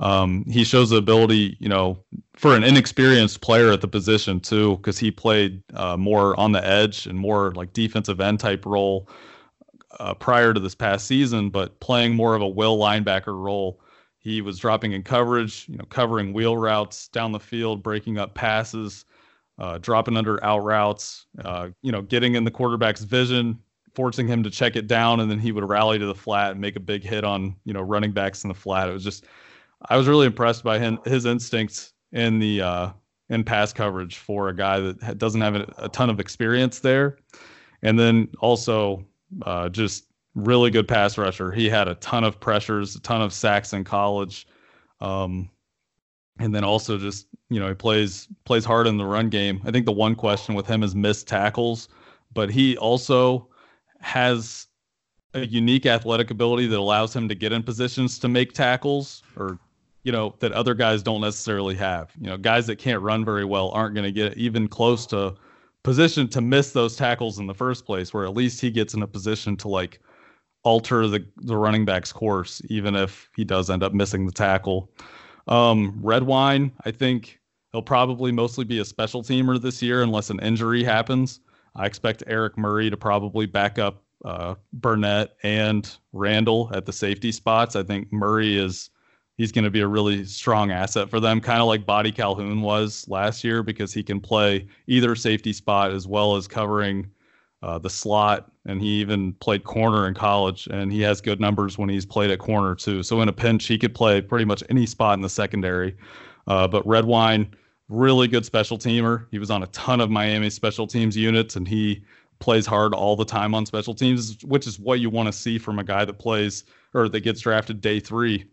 Um, he shows the ability, you know, for an inexperienced player at the position too, because he played uh, more on the edge and more like defensive end type role uh, prior to this past season, but playing more of a will linebacker role. He was dropping in coverage, you know, covering wheel routes down the field, breaking up passes. uh, dropping under out routes, uh, you know, getting in the quarterback's vision, forcing him to check it down, and then he would rally to the flat and make a big hit on you know running backs in the flat. It was just, I was really impressed by him, his instincts in the uh, in pass coverage for a guy that doesn't have a, a ton of experience there, and then also uh, just really good pass rusher. He had a ton of pressures, a ton of sacks in college. Um, and then also just you know he plays plays hard in the run game. I think the one question with him is missed tackles, but he also has a unique athletic ability that allows him to get in positions to make tackles or you know that other guys don't necessarily have. You know, guys that can't run very well aren't going to get even close to position to miss those tackles in the first place where at least he gets in a position to like alter the the running back's course even if he does end up missing the tackle. Um, Redwine, I think he'll probably mostly be a special teamer this year unless an injury happens. I expect Eric Murray to probably back up uh, Burnett and Randall at the safety spots. I think Murray is he's going to be a really strong asset for them, kind of like Boddy-Calhoun was last year because he can play either safety spot as well as covering uh, the slot, and he even played corner in college, and he has good numbers when he's played at corner too. So in a pinch, he could play pretty much any spot in the secondary. Uh, but Redwine, really good special teamer. He was on a ton of Miami special teams units, and he plays hard all the time on special teams, which is what you want to see from a guy that plays or that gets drafted day three,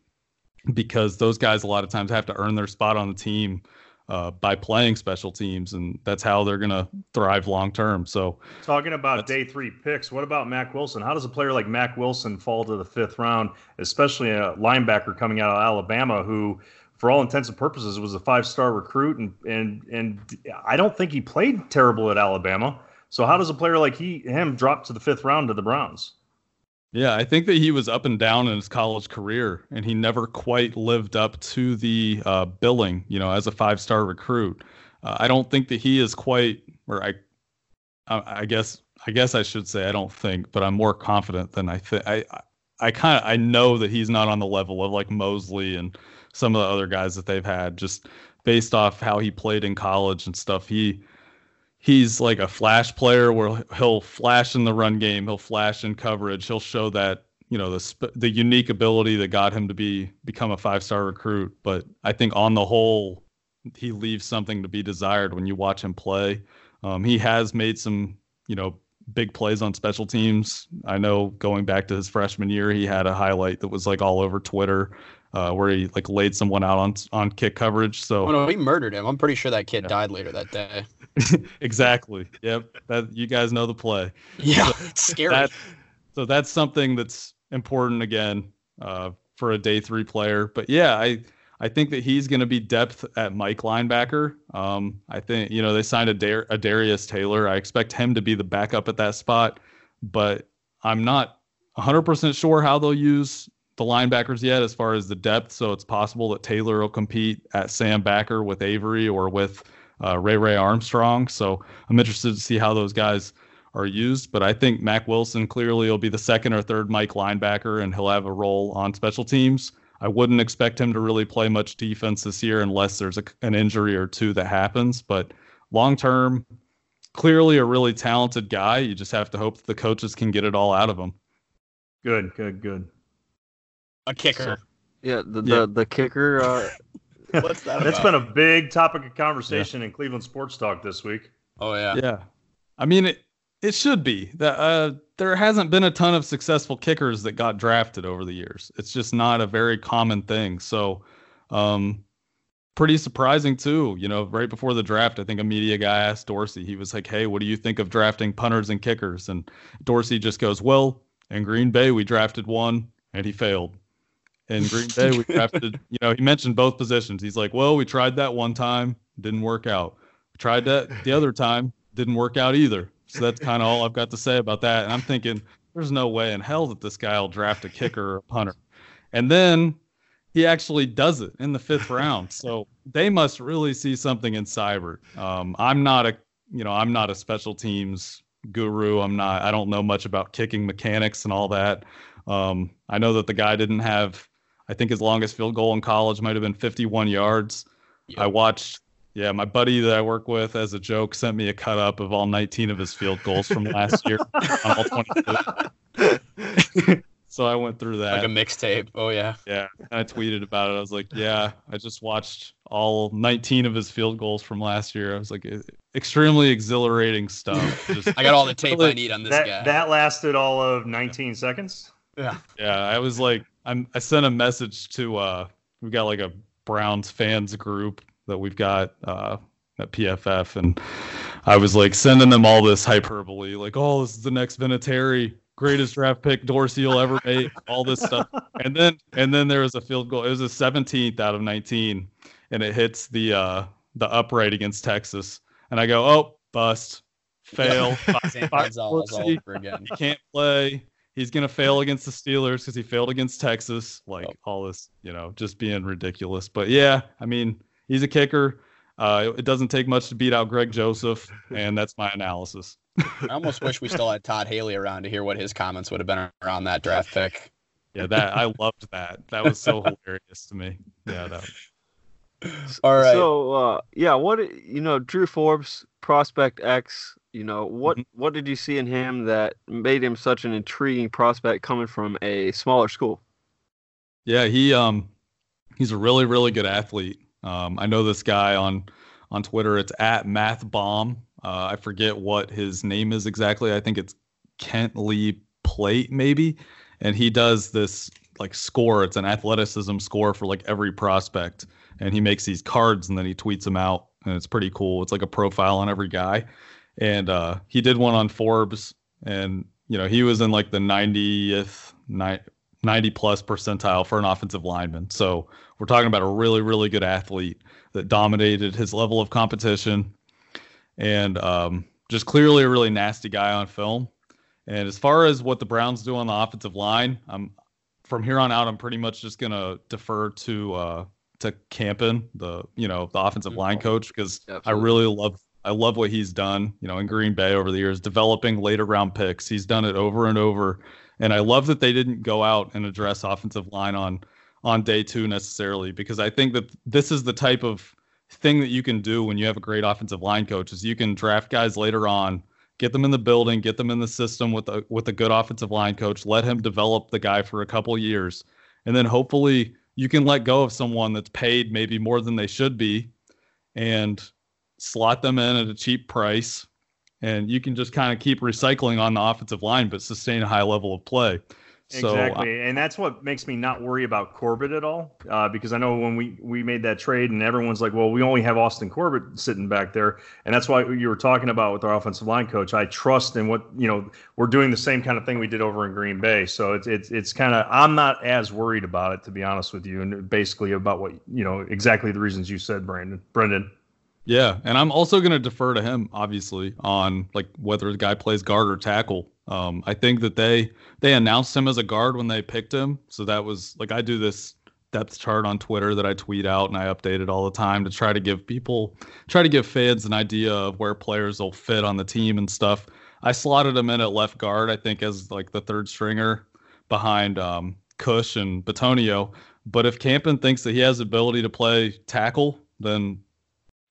because those guys a lot of times have to earn their spot on the team uh, by playing special teams, and that's how they're going to thrive long term. So, talking about day three picks, what about Mack Wilson? How does a player like Mack Wilson fall to the fifth round, especially a linebacker coming out of Alabama who? For all intents and purposes, was a five-star recruit, and and and I don't think he played terrible at Alabama. So how does a player like he him drop to the fifth round to the Browns? Yeah, I think that he was up and down in his college career, and he never quite lived up to the uh, billing, you know, as a five star recruit. Uh, I don't think that he is quite, or I, I, I guess, I guess I should say I don't think, but I'm more confident than I think. I, I kind of I know that he's not on the level of like Mosley and some of the other guys that they've had, just based off how he played in college and stuff. He he's like a flash player where he'll flash in the run game, he'll flash in coverage, he'll show that you know the sp- the unique ability that got him to be become a five star recruit. But I think on the whole, he leaves something to be desired when you watch him play. Um, he has made some you know big plays on special teams. I know going back to his freshman year, he had a highlight that was like all over Twitter. Uh, where he like laid someone out on on kick coverage. So oh no, he murdered him. I'm pretty sure that kid yeah. died later that day. exactly. Yep. That you guys know the play. Yeah, so it's scary. That, so that's something that's important again uh, for a day three player. But yeah, I I think that he's going to be depth at Mike linebacker. Um, I think you know they signed a, Dar- a Darius Taylor. I expect him to be the backup at that spot, but I'm not 100% sure how they'll use the linebackers yet as far as the depth. So it's possible that Taylor will compete at Sam backer with Avery or with uh, Ray Ray Armstrong. So I'm interested to see how those guys are used. But I think Mack Wilson clearly will be the second or third Mike linebacker, and he'll have a role on special teams. I wouldn't expect him to really play much defense this year unless there's a, an injury or two that happens. But long term, clearly a really talented guy. You just have to hope that the coaches can get it all out of him. Good, good, good. A kicker. So, yeah, the, the, yeah. the kicker uh, What's that? That's been a big topic of conversation yeah. in Cleveland sports talk this week. Oh yeah. Yeah. I mean it it should be. That uh there hasn't been a ton of successful kickers that got drafted over the years. It's just not a very common thing. So um pretty surprising too. You know, right before the draft, I think a media guy asked Dorsey, he was like, Hey, what do you think of drafting punters and kickers? And Dorsey just goes, Well, in Green Bay we drafted one and he failed in Green Bay. We drafted, you know, he mentioned both positions. He's like, well, we tried that one time, didn't work out. We tried that the other time, didn't work out either. So that's kind of all I've got to say about that. And I'm thinking, there's no way in hell that this guy will draft a kicker or a punter. And then he actually does it in the fifth round. So they must really see something in Seibert. Um, I'm not a, you know, I'm not a special teams guru. I'm not. I don't know much about kicking mechanics and all that. Um, I know that the guy didn't have I think his longest field goal in college might have been 51 yards. Yep. I watched, Yeah, my buddy that I work with, as a joke, sent me a cut up of all 19 of his field goals from last year on all 22. so I went through that. Like a mixtape. Oh yeah. Yeah, and I tweeted about it. I was like, "Yeah, I just watched all 19 of his field goals from last year." I was like, "E- "Extremely exhilarating stuff." Just, I got all the tape I need on this that, guy. that lasted all of 19 seconds. yeah. yeah, I was like, I'm. I sent a message to. uh We got like a Browns fans group that we've got uh at PFF, and I was like sending them all this hyperbole, like, "Oh, this is the next Vinatieri." Greatest draft pick Dorsey will ever make, all this stuff, and then and then there was a field goal. It was a 17th out of 19, and it hits the uh the upright against Texas, and I go, oh, bust, fail, St. Five- Gonzalez all over again. he can't play. He's gonna fail against the Steelers because he failed against Texas. Like Oh. all this, you know, just being ridiculous. But yeah, I mean, he's a kicker. Uh, it doesn't take much to beat out Greg Joseph, and that's my analysis. I almost wish we still had Todd Haley around to hear what his comments would have been around that draft pick. Yeah, that I loved that. That was so hilarious to me. Yeah, that, All right. So uh, yeah, what you know, Drew Forbes, prospect X. You know what? Mhm. What did you see in him that made him such an intriguing prospect coming from a smaller school? yeah, he um, he's a really really good athlete. Um, I know this guy on on Twitter. It's at Math Bomb. Uh, I forget what his name is exactly. I think it's Kent Lee Platte maybe, and he does this like score. It's an athleticism score for like every prospect, and he makes these cards and then he tweets them out, and it's pretty cool. It's like a profile on every guy, and uh, he did one on Forbes, and you know he was in like the 90th, 90 plus percentile for an offensive lineman. So we're talking about a really really good athlete that dominated his level of competition, and um, just clearly a really nasty guy on film. And as far as what the Browns do on the offensive line, I'm from here on out, I'm pretty much just gonna defer to uh, to Campen, the you know the offensive line coach, because I really love I love what he's done, you know, in Green Bay over the years, developing later round picks. He's done it over and over, and I love that they didn't go out and address offensive line on on day two necessarily, because I think that this is the type of thing that you can do when you have a great offensive line coach is you can draft guys later on get them in the building, get them in the system with a with a good offensive line coach, let him develop the guy for a couple years, and then hopefully you can let go of someone that's paid maybe more than they should be, and slot them in at a cheap price, and you can just kind of keep recycling on the offensive line but sustain a high level of play. So uh, exactly, and that's what makes me not worry about Corbett at all. Uh, because I know when we we made that trade, and everyone's like, "Well, we only have Austin Corbett sitting back there," and that's why you were talking about with our offensive line coach. I trust in what you know. We're doing the same kind of thing we did over in Green Bay, so it's it's it's kind of I'm not as worried about it to be honest with you, and basically about what you know exactly the reasons you said, Brandon. Brendan. Yeah, and I'm also going to defer to him, obviously, on like whether the guy plays guard or tackle. Um, I think that they they announced him as a guard when they picked him, so that was like I do this depth chart on Twitter that I tweet out and I update it all the time to try to give people, try to give fans an idea of where players will fit on the team and stuff. I slotted him in at left guard, I think, as like the third stringer behind um, Kush and Bitonio. But if Campen thinks that he has the ability to play tackle, then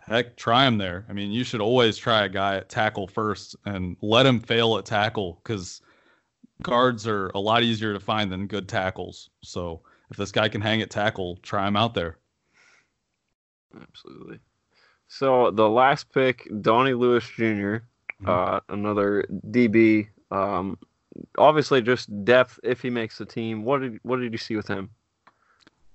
heck, try him there. I mean, you should always try a guy at tackle first and let him fail at tackle because guards are a lot easier to find than good tackles. So if this guy can hang at tackle, try him out there. Absolutely. So the last pick, Donnie Lewis junior Mhm. uh, another DB. Um, obviously, just depth if he makes the team. What did what did you see with him?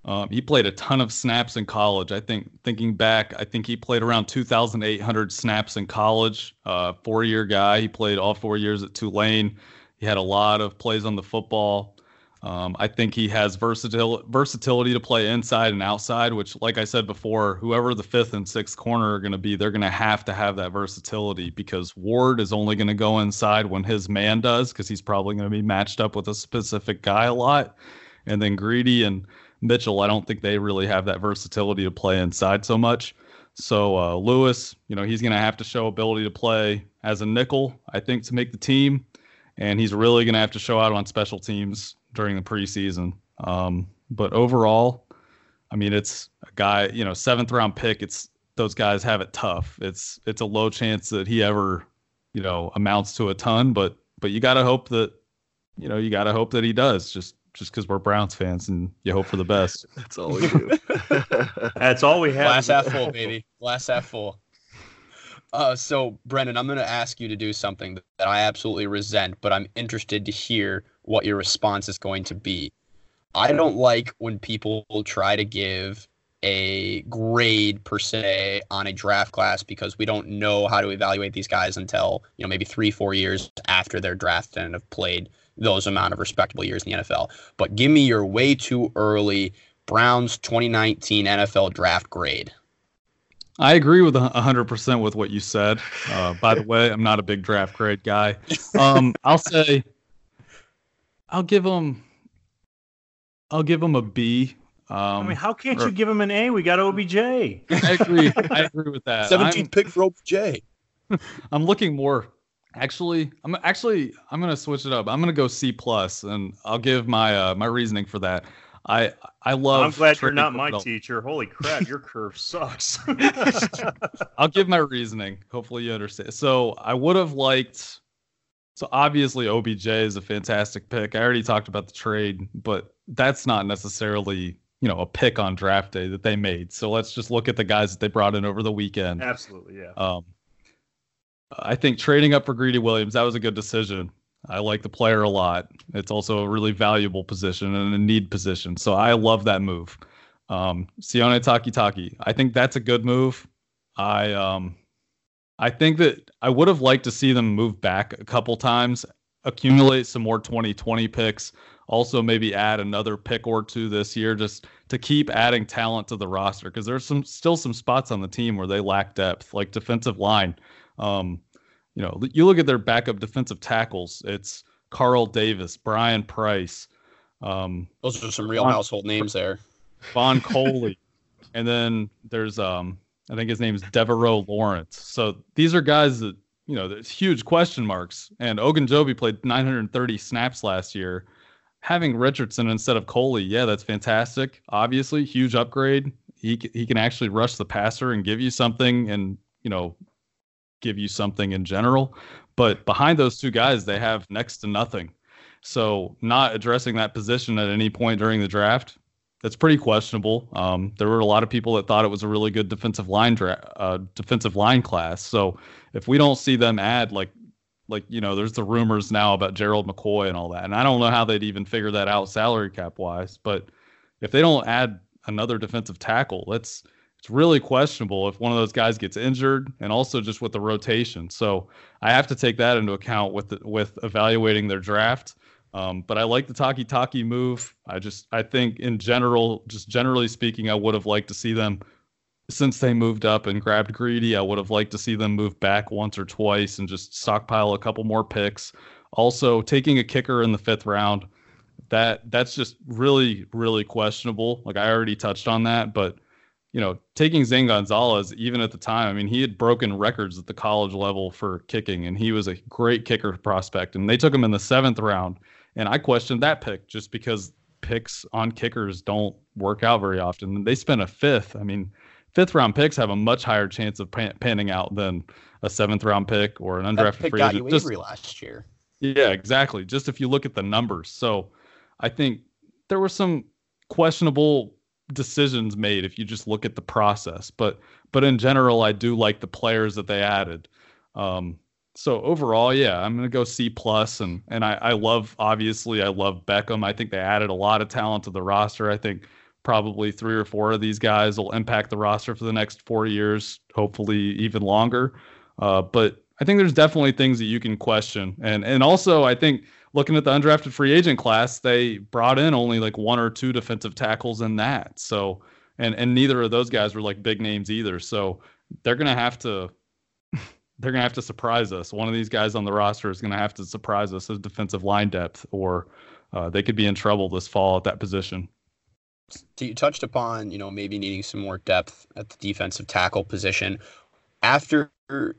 Um, he played a ton of snaps in college. I think, thinking back, I think he played around 2,800 snaps in college. Uh, four-year guy. He played all four years at Tulane. He had a lot of plays on the football. Um, I think he has versatility versatility to play inside and outside, which, like I said before, whoever the fifth and sixth corner are going to be, they're going to have to have that versatility because Ward is only going to go inside when his man does, because he's probably going to be matched up with a specific guy a lot. And then Greedy and Mitchell, I don't think they really have that versatility to play inside so much. So uh, Lewis, you know, he's going to have to show ability to play as a nickel, I think, to make the team, and he's really going to have to show out on special teams during the preseason. Um, but overall, I mean, it's a guy, you know, seventh round pick. It's those guys have it tough. It's it's a low chance that he ever, you know, amounts to a ton, but but you got to hope that, you know, you got to hope that he does. Just just because we're Browns fans and you hope for the best. That's all we do. That's all we have. Glass half full, baby. Glass half full. Uh, so Brendan, I'm going to ask you to do something that I absolutely resent, but I'm interested to hear what your response is going to be. I don't like when people try to give a grade per se on a draft class because we don't know how to evaluate these guys until you know maybe three, four years after they're drafted and have played those amount of respectable years in the NFL. But give me your way too early Browns 2019 NFL draft grade. I agree with a 100% with what you said. Uh, by the way, I'm not a big draft grade guy. Um, I'll say I'll give him I'll give him a B. Um, I mean, how can't or- you give him an A? We got OBJ. I agree. I agree with that. I'm- 17th pick for OBJ. I'm looking more. Actually, I'm actually I'm gonna switch it up. I'm gonna go C plus, and I'll give my uh, my reasoning for that. I I love. I'm glad you're not my teacher. Holy crap, your curve sucks. I'll give my reasoning. Hopefully you understand. So I would have liked. So obviously OBJ is a fantastic pick. I already talked about the trade, but that's not necessarily you know a pick on draft day that they made. So let's just look at the guys that they brought in over the weekend. Absolutely, yeah. Um, I think trading up for Greedy Williams that was a good decision. I like the player a lot. It's also a really valuable position and a need position. So I love that move. Um, Sione Takitaki. I think that's a good move. I um, I think that I would have liked to see them move back a couple times, accumulate some more 2020 picks. Also, maybe add another pick or two this year, just to keep adding talent to the roster because there's some still some spots on the team where they lack depth, like defensive line. Um, you know, you look at their backup defensive tackles. It's Carl Davis, Brian Price, um, Those are some real Von- household names there. Von Coley, and then there's um, I think his name's Devaroe Lawrence. So these are guys that you know, there's huge question marks. And Ogunjobi played 930 snaps last year. Having Richardson instead of Coley, yeah, that's fantastic. Obviously, huge upgrade. He he can actually rush the passer and give you something, and you know, give you something in general. But behind those two guys, they have next to nothing. So not addressing that position at any point during the draft, that's pretty questionable. Um, there were a lot of people that thought it was a really good defensive line dra- uh, defensive line class. So if we don't see them add like like you know, there's the rumors now about Gerald McCoy and all that, and I don't know how they'd even figure that out salary cap wise. But if they don't add another defensive tackle, that's it's really questionable if one of those guys gets injured, and also just with the rotation. So I have to take that into account with the, with evaluating their draft. Um, but I like the Takitaki move. I just I think in general, just generally speaking, I would have liked to see them since they moved up and grabbed greedy. I would have liked to see them move back once or twice and just stockpile a couple more picks. Also, taking a kicker in the fifth round, that that's just really really questionable. Like I already touched on that, but you know, taking Zane Gonzalez, even at the time, I mean, he had broken records at the college level for kicking, and he was a great kicker prospect. And they took him in the seventh round, and I questioned that pick just because picks on kickers don't work out very often. They spent a fifth. I mean, fifth round picks have a much higher chance of pan- panning out than a seventh round pick or an That undrafted pick free got agent. you Just- last year. yeah, exactly. Just if you look at the numbers. So I think there were some questionable decisions made if you just look at the process. But but in general, I do like the players that they added. Um, so overall, yeah, I'm gonna go C plus, and and I, I love obviously I love Beckham. I think they added a lot of talent to the roster. I think probably three or four of these guys will impact the roster for the next four years, hopefully even longer. Uh, but I think there's definitely things that you can question, and and also I think looking at the undrafted free agent class, they brought in only like one or two defensive tackles in that. So and and neither of those guys were like big names either. So they're gonna have to they're gonna have to surprise us. One of these guys on the roster is gonna have to surprise us as defensive line depth, or uh, they could be in trouble this fall at that position. You touched upon, you know, maybe needing some more depth at the defensive tackle position. After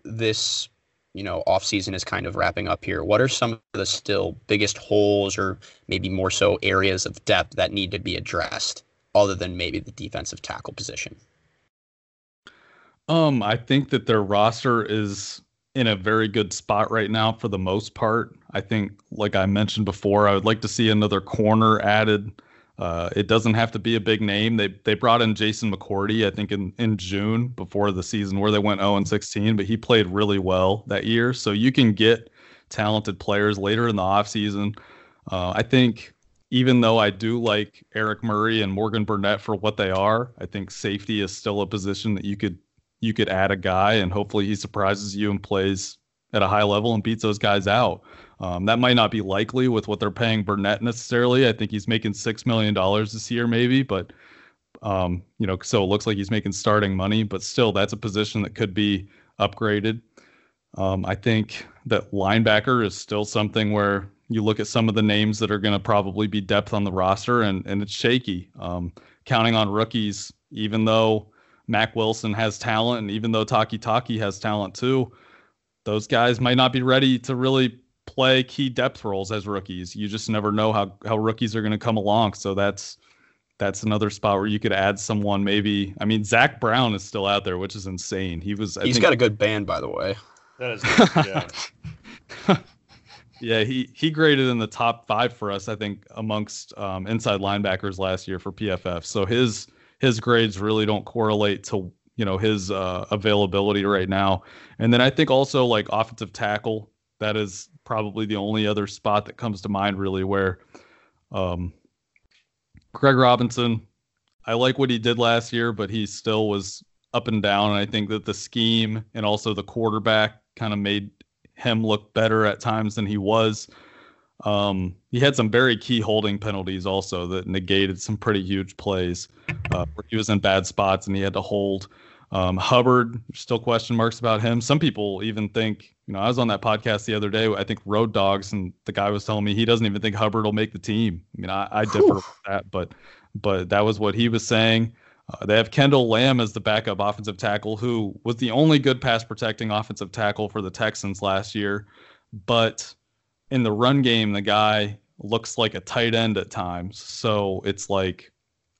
this, you know, off season is kind of wrapping up here, what are some of the still biggest holes or maybe more so areas of depth that need to be addressed other than maybe the defensive tackle position? Um, I think that their roster is in a very good spot right now for the most part. I think, like I mentioned before, I would like to see another corner added. Uh, it doesn't have to be a big name. They they brought in Jason McCourty, I think in, in June before the season where they went 0 and 16, but he played really well that year. So you can get talented players later in the offseason. Uh, I think even though I do like Eric Murray and Morgan Burnett for what they are, I think safety is still a position that you could you could add a guy and hopefully he surprises you and plays at a high level and beats those guys out. Um, that might not be likely with what they're paying Burnett necessarily. I think he's making six million dollars this year, maybe, but um, you know, so it looks like he's making starting money, but still, that's a position that could be upgraded. Um, I think that linebacker is still something where you look at some of the names that are going to probably be depth on the roster, and and it's shaky. Um, counting on rookies, even though Mack Wilson has talent, and even though Takitaki has talent too, those guys might not be ready to really play key depth roles as rookies. You just never know how how rookies are going to come along. So that's that's another spot where you could add someone. Maybe I mean Zach Brown is still out there, which is insane. He was. I He's think, got a good band, by the way. That is, yeah. yeah, he he graded in the top five for us. I think amongst um, inside linebackers last year for PFF. So his his grades really don't correlate to you know his uh, availability right now. And then I think also like offensive tackle. That is probably the only other spot that comes to mind really where um, Greg Robinson. I like what he did last year, but he still was up and down. And I think that the scheme and also the quarterback kind of made him look better at times than he was. Um, he had some very key holding penalties also that negated some pretty huge plays uh, where he was in bad spots and he had to hold. Um, Hubbard, still question marks about him. Some people even think, you know, I was on that podcast the other day, I think Road Dogs, and the guy was telling me he doesn't even think Hubbard will make the team. I mean, I, I differ with that, but but that was what he was saying. Uh, they have Kendall Lamm as the backup offensive tackle, who was the only good pass protecting offensive tackle for the Texans last year. But in the run game, the guy looks like a tight end at times. So it's like,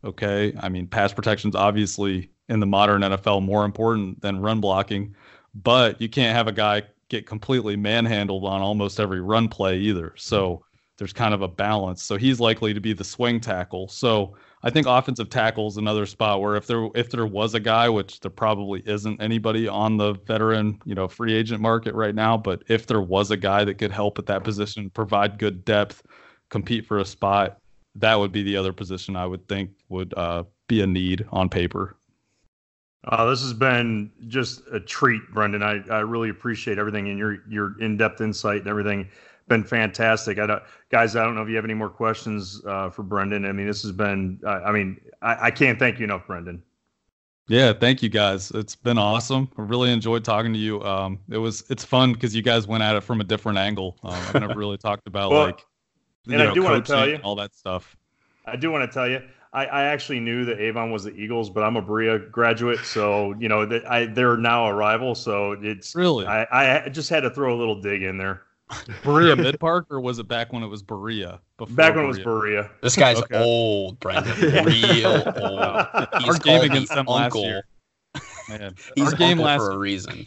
okay, I mean, pass protection's obviously in the modern NFL more important than run blocking, but you can't have a guy get completely manhandled on almost every run play either. So there's kind of a balance. So he's likely to be the swing tackle. So I think offensive tackle is another spot where if there if there was a guy, which there probably isn't anybody on the veteran, you know, free agent market right now, but if there was a guy that could help at that position, provide good depth, compete for a spot, that would be the other position I would think would uh, be a need on paper. Uh, this has been just a treat, Brendan. I, I really appreciate everything and your your in depth insight and everything. Been fantastic. I don't, guys. I don't know if you have any more questions uh, for Brendan. I mean, this has been. Uh, I mean, I, I can't thank you enough, Brendan. Yeah, thank you guys. It's been awesome. I really enjoyed talking to you. Um, it was it's fun because you guys went at it from a different angle. Um, I've never really talked about Well, like and I do wanna tell you- all that stuff. I do want to tell you, I, I actually knew that Avon was the Eagles, but I'm a Berea graduate, so you know that I they're now a rival. So it's Really, I, I just had to throw a little dig in there. Berea Mid Park, or was it back when it was Berea? Before Back when it was Berea? Berea. This guy's Okay. old, Brendan. Real old. He's Our game against the them last year. Man, He's our game uncle last for a reason.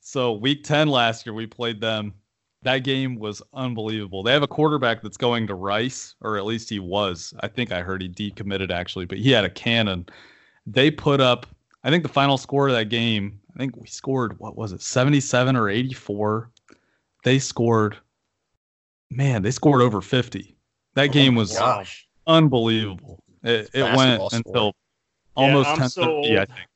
So week 10 last year, we played them. That game was unbelievable. They have a quarterback that's going to Rice, or at least he was. I think I heard he decommitted actually, but he had a cannon. They put up, I think the final score of that game, I think we scored, what was it, 77 or 84? They scored, man, they scored over 50. That oh game was Gosh. unbelievable. It, it went Basketball sport. until almost I'm 10 so I think.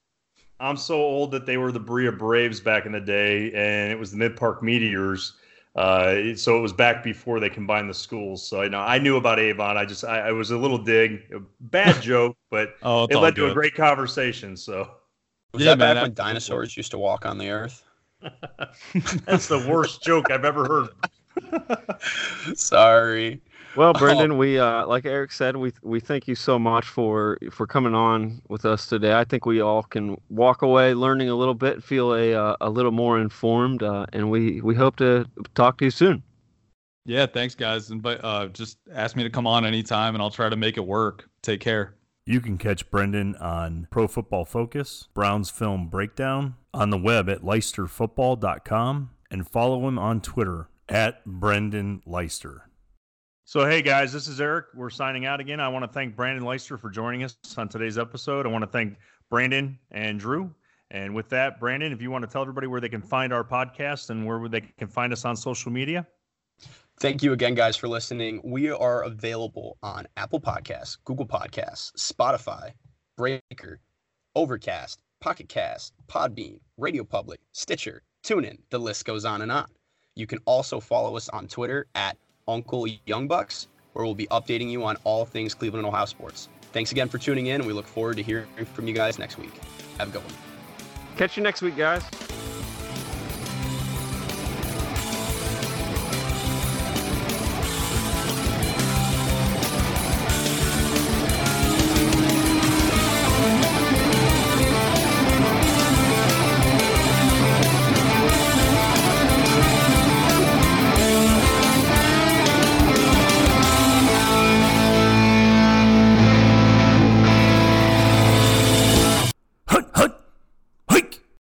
I'm so old that they were the Berea Braves back in the day, and it was the Mid Park Meteors. Uh, so it was back before they combined the schools. So I know I knew about Avon. I just I, I was a little dig, bad joke, but Oh, it all led to a great conversation. So Was Yeah, that man, back when that- dinosaurs used to walk on the earth? that's the worst joke I've ever heard. Sorry. Well, Brendan, we uh, like Eric said, we we thank you so much for for coming on with us today. I think we all can walk away learning a little bit, feel a uh, a little more informed, uh, and we we hope to talk to you soon. Yeah, thanks guys. And but uh just ask me to come on anytime and I'll try to make it work. Take care. You can catch Brendan on Pro Football Focus, Browns Film Breakdown, on the web at leisterfootball.com, and follow him on Twitter at Brendan Leister. So, hey guys, this is Eric. We're signing out again. I want to thank Brendan Leister for joining us on today's episode. I want to thank Brandon and Drew. And with that, Brandon, if you want to tell everybody where they can find our podcast and where they can find us on social media. Thank you again, guys, for listening. We are available on Apple Podcasts, Google Podcasts, Spotify, Breaker, Overcast, Pocket Cast, Podbean, Radio Public, Stitcher, TuneIn. The list goes on and on. You can also follow us on Twitter at Uncle Young Bucks, where we'll be updating you on all things Cleveland and Ohio sports. Thanks again for tuning in, and we look forward to hearing from you guys next week. Have a good one. Catch you next week, guys.